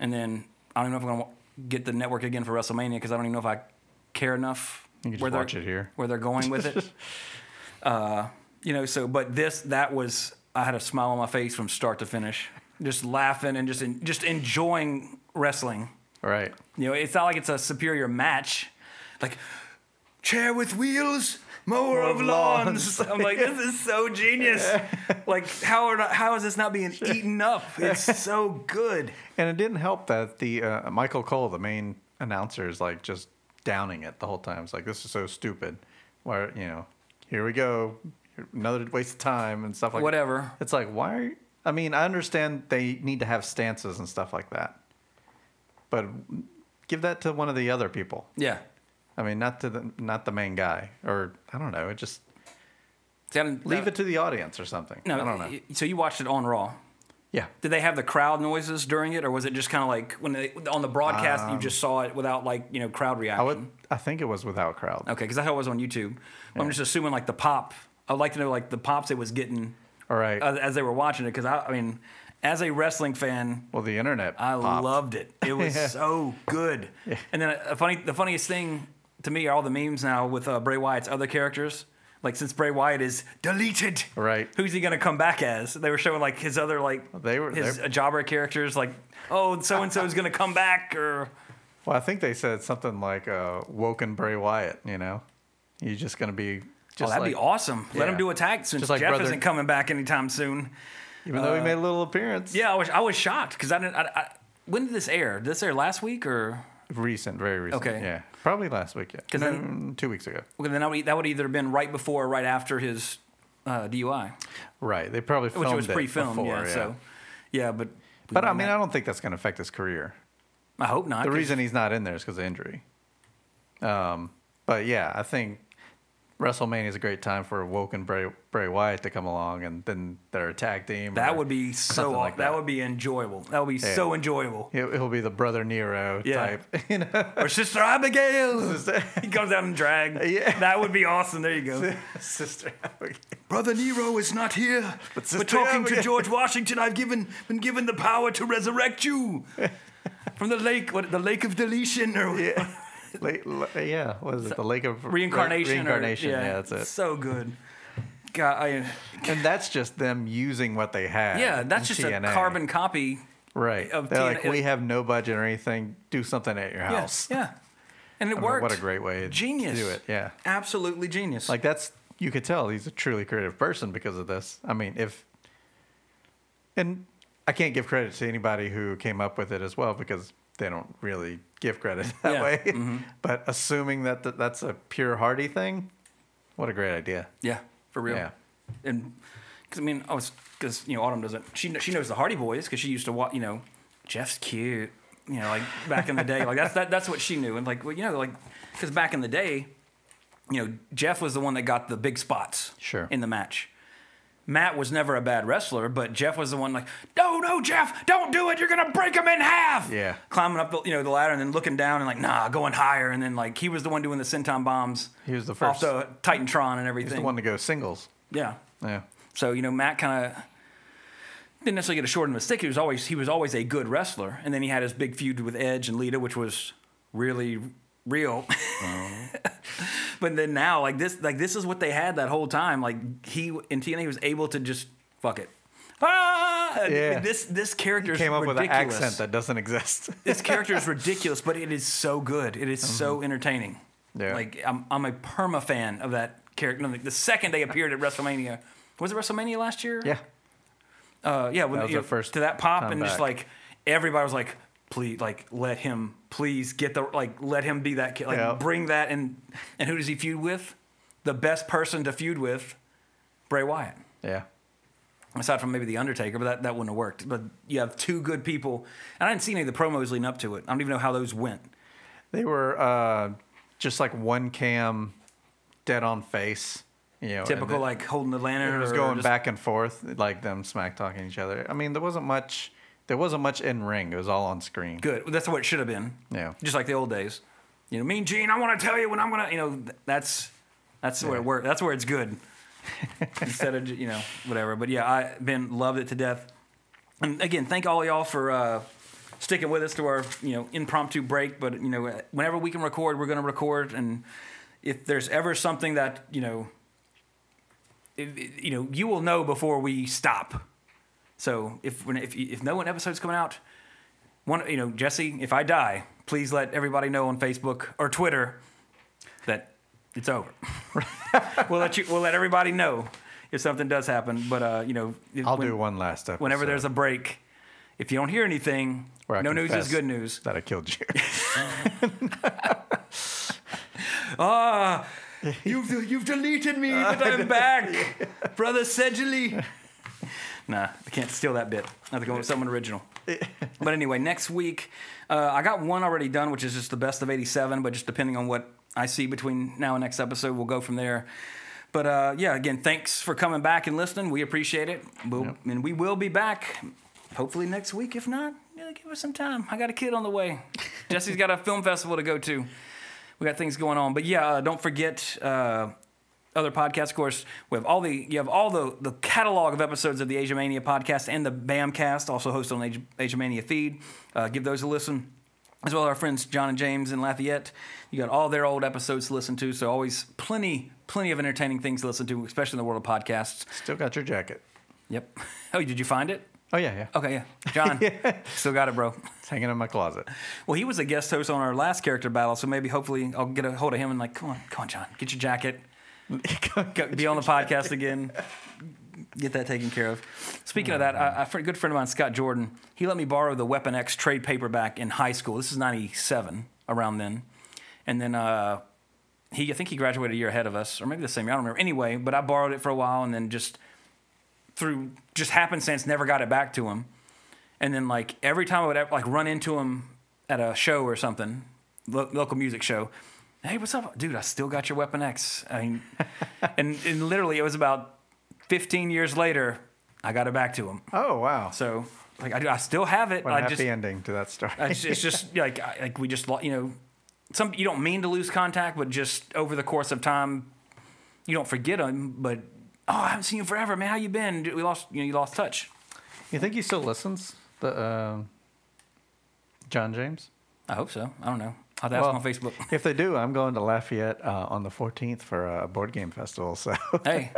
and then I don't even know if I'm gonna get the network again for WrestleMania because I don't even know if I care enough. You can just where they're- watch it here. Where they're going with it. uh, you know, so but this that was I had a smile on my face from start to finish, just laughing and just just enjoying wrestling. Right. You know, it's not like it's a superior match. Like, chair with wheels, mower of lawns. I'm like, this is so genius. Like, how are not, how is this not being eaten up? It's so good. And it didn't help that the uh, Michael Cole, the main announcer, is like just downing it the whole time. It's like this is so stupid. Where you know, here we go, another waste of time and stuff like Whatever. It's like why? Are, you, I mean, I understand they need to have stances and stuff like that, but give that to one of the other people. Yeah. I mean, not to the not the main guy, or I don't know. It just See, leave it to the audience or something. No, I don't know. So you watched it on Raw. Yeah. Did they have the crowd noises during it, or was it just kind of like when they on the broadcast you just um, saw it without like you know crowd reaction? I would. I think it was without crowd. Okay, because I thought it was on YouTube. I'm just assuming like the pop. I'd like to know like the pops it was getting All right. as, as they were watching it because I, I mean, as a wrestling fan, well, the internet. I popped. loved it. It was Yeah. so good. And then a funny, the funniest thing to me are all the memes now with uh, Bray Wyatt's other characters. Like since Bray Wyatt is deleted, Right. Who's he gonna come back as? They were showing like his other like They were- his uh, jobber characters, like oh so and so is gonna come back or Well, I think they said something like uh, "Woken Bray Wyatt." You know, he's just going to be just oh that'd like, be awesome. Let him do a tag since Just like Jeff brother- isn't coming back anytime soon. Even though he made a little appearance. Yeah, I was I was shocked because I didn't. I, I, when did this air? Did this air last week or? recent, very recent. Okay. yeah, probably last week. Yeah, 'Cause no, then- two weeks ago. Well, then that would, that would either have been right before or right after his uh, DUI, Right, they probably filmed which was it pre-filmed. before, yeah, so yeah, but But I mean, I don't think that's going to affect his career. I hope not. The reason he's not in there is because of injury. Um, but yeah, I think WrestleMania is a great time for Woken Bray, Bray Wyatt to come along, and then their tag team. that would be so like that. that. would be enjoyable. That would be so enjoyable. He'll, he'll be the brother Nero Yeah. type. You know, Or Sister Abigail. he comes out in drag. Yeah. That would be awesome. There you go. sister. Abigail. Brother Nero is not here. But, Sister we're talking to George Washington, I've given been given the power to resurrect you from the lake. What the lake of deletion or Yeah. Lake, yeah, what is it? The Lake of reincarnation. or- Reincarnation. yeah, that's it. So good. God, I, And that's just them using what they have. yeah, that's just TNA. a carbon copy. Right. of They're like, we have no budget or anything. Do something at your house. Yeah, yeah. And it I mean, worked. what a great way Genius. to do it. Yeah. Absolutely genius. Like that's you could tell he's a truly creative person because of this. I mean, if and I can't give credit to anybody who came up with it as well because they don't really give credit that Yeah, way. mhm. But assuming that th- that's a pure Hardy thing, what a great idea. Yeah, for real. Yeah. And because I mean, I was because you know Autumn doesn't. She she knows the Hardy Boys because she used to watch. You know, Jeff's cute. You know, like back in the day, like that's that, that's what she knew. And like, well, you know, like because back in the day, you know, Jeff was the one that got the big spots. Sure. In the match. Matt was never a bad wrestler, but Jeff was the one like, no, no, Jeff, don't do it. You're gonna break him in half. Yeah. Climbing up the you know the ladder and then looking down and like, nah, going higher. And then like he was the one doing the senton bombs. He was the off first- the Titantron and everything. He's the one to go singles. Yeah. Yeah. So you know, Matt kind of didn't necessarily get a short end of the stick. He was always he was always a good wrestler, and then he had his big feud with Edge and Lita, which was really real. but then now, like this, like this is what they had that whole time. Like he in TNA was able to just fuck it. Ah! Yeah. This this character Came up with an accent that doesn't exist. this character is ridiculous, but it is so good. It is so entertaining. Mm-hmm. Yeah. Like I'm, I'm a perma fan of that character. No, The second they appeared at WrestleMania, was it WrestleMania last year? yeah. Uh, yeah. When That was know, first to that pop and just like everybody was like, please, like let him, please get the like let him be that kid. Like Yeah. bring that and and who does he feud with? The best person to feud with, Bray Wyatt. Yeah. Aside from maybe the Undertaker, but that, that wouldn't have worked. But you have two good people, and I didn't see any of the promos leading up to it. I don't even know how those went. They were uh, just like one cam, dead on face. You know, Typical like holding the lantern. It was or going just- back and forth, like them smack talking each other. I mean, there wasn't much. There wasn't much in ring. It was all on screen. Good. That's what it should have been. Yeah. Just like the old days. You know, Mean Gene, I want to tell you when I'm gonna. You know, th- that's that's where it works. That's where it's good. Instead of you know whatever. But yeah, I been loved it to death. And again, thank all y'all for uh, sticking with us to our you know impromptu break. But you know, whenever we can record, we're gonna record. And if there's ever something that you know, if, you know, you will know before we stop. So if when if if no one episode's coming out, one you know Jesse, if I die, please let everybody know on Facebook or Twitter that it's over. we'll let you. We'll let everybody know if something does happen. But uh, you know, I'll when- do one last episode. Whenever there's a break, if you don't hear anything, no news is good news. That I killed you. Ah, you've you've deleted me, but I'm back, brother Seidule. Nah, I can't steal that bit. I have to go with something original. but anyway, next week, uh, I got one already done, which is just the best of '87. But just depending on what I see between now and next episode, we'll go from there. But uh, yeah, again, thanks for coming back and listening. We appreciate it. We'll, And we will be back, hopefully next week. If not, yeah, give us some time. I got a kid on the way. Jesse's got a film festival to go to. We got things going on. But yeah, uh, don't forget uh, other podcasts. Of course, we have all the you have all the the catalog of episodes of the Asia Mania podcast and the Bamcast, also hosted on Asia, Asia Mania feed. Uh, give those a listen. As well as our friends John and James in Lafayette. You got all their old episodes to listen to. So always plenty, plenty of entertaining things to listen to, especially in the world of podcasts. Still got your jacket. Yep. Oh, did you find it? Oh yeah, yeah. Okay, yeah. John, still got it, bro. It's hanging in my closet. Well, he was a guest host on our last character battle, so maybe hopefully I'll get a hold of him and like, come on, come on, John, get your jacket, be on the podcast again, get that taken care of. Speaking of that, a, a good friend of mine, Scott Jordan, he let me borrow the Weapon X trade paperback in high school. This is '97, around then, and then uh, he, I think he graduated a year ahead of us, or maybe the same year. I don't remember. Anyway, but I borrowed it for a while, and then just through just happenstance, never got it back to him. And then like every time I would like run into him at a show or something, lo- local music show, hey, what's up, dude? I still got your Weapon X. I mean, and, and literally it was about 15 years later, I got it back to him. Oh wow. So like I, I still have it. What a I happy just ending to that story. it's, it's just like I- like we just you know some you don't mean to lose contact, but just over the course of time, you don't forget them. But oh, I haven't seen you forever, man. How you been? We lost you know you lost touch. you think he still listens? The um, John James. I hope so. I don't know. I'll have to ask on Facebook. If they do, I'm going to Lafayette uh, on the 14th for a board game festival. So hey,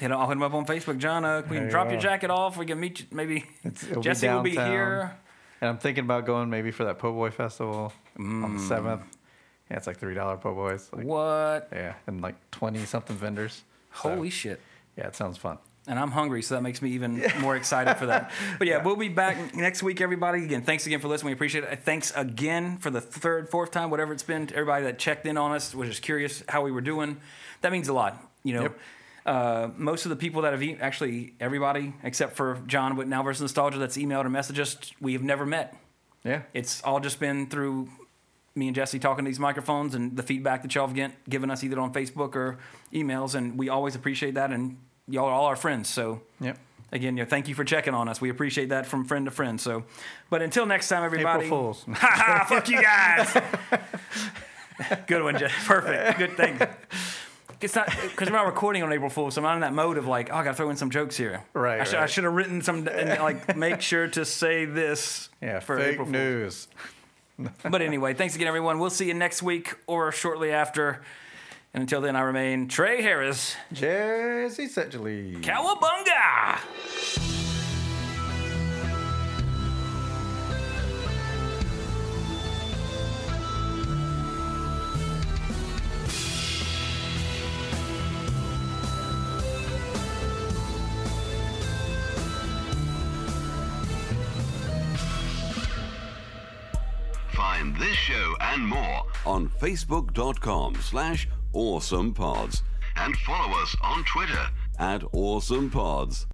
you know, I'll hit him up on Facebook. John, uh, can you you drop your jacket off? We can meet you. Maybe Jesse will be here. And I'm thinking about going maybe for that Po' Boy festival on the seventh. Yeah, it's like three dollar Po' Boys. Like, What? yeah, and like twenty something vendors. So, Holy shit. yeah, it sounds fun. And I'm hungry, so that makes me even more excited for that. But yeah, we'll be back next week, everybody. Again, thanks again for listening. We appreciate it. Thanks again for the third, fourth time, whatever it's been, to everybody that checked in on us, was just curious how we were doing. That means a lot. You know, Yep. uh, most of the people that have e- actually everybody except for John with Now versus Nostalgia that's emailed or messaged us, we have never met. Yeah. It's all just been through me and Jesse talking to these microphones and the feedback that y'all have given us either on Facebook or emails, and we always appreciate that. And y'all are all our friends, so Yep. again, you know, thank you for checking on us. We appreciate that from friend to friend. So, but until next time, everybody. April Fools. Ha ha! Fuck you guys. Good one, Jeff. Perfect. Good thing. It's not because we're not recording on April Fool's, so I'm not in that mode of like, oh, I got to throw in some jokes here. Right, I should, I should have written some and like make sure to say this. Yeah. for fake April Fool's. news. But anyway, thanks again, everyone. We'll see you next week or shortly after. And until then, I remain Trey Harris. Jesse Seidule. Cowabunga! Find this show and more on facebook.com slash awesomepods and follow us on Twitter at awesomepods.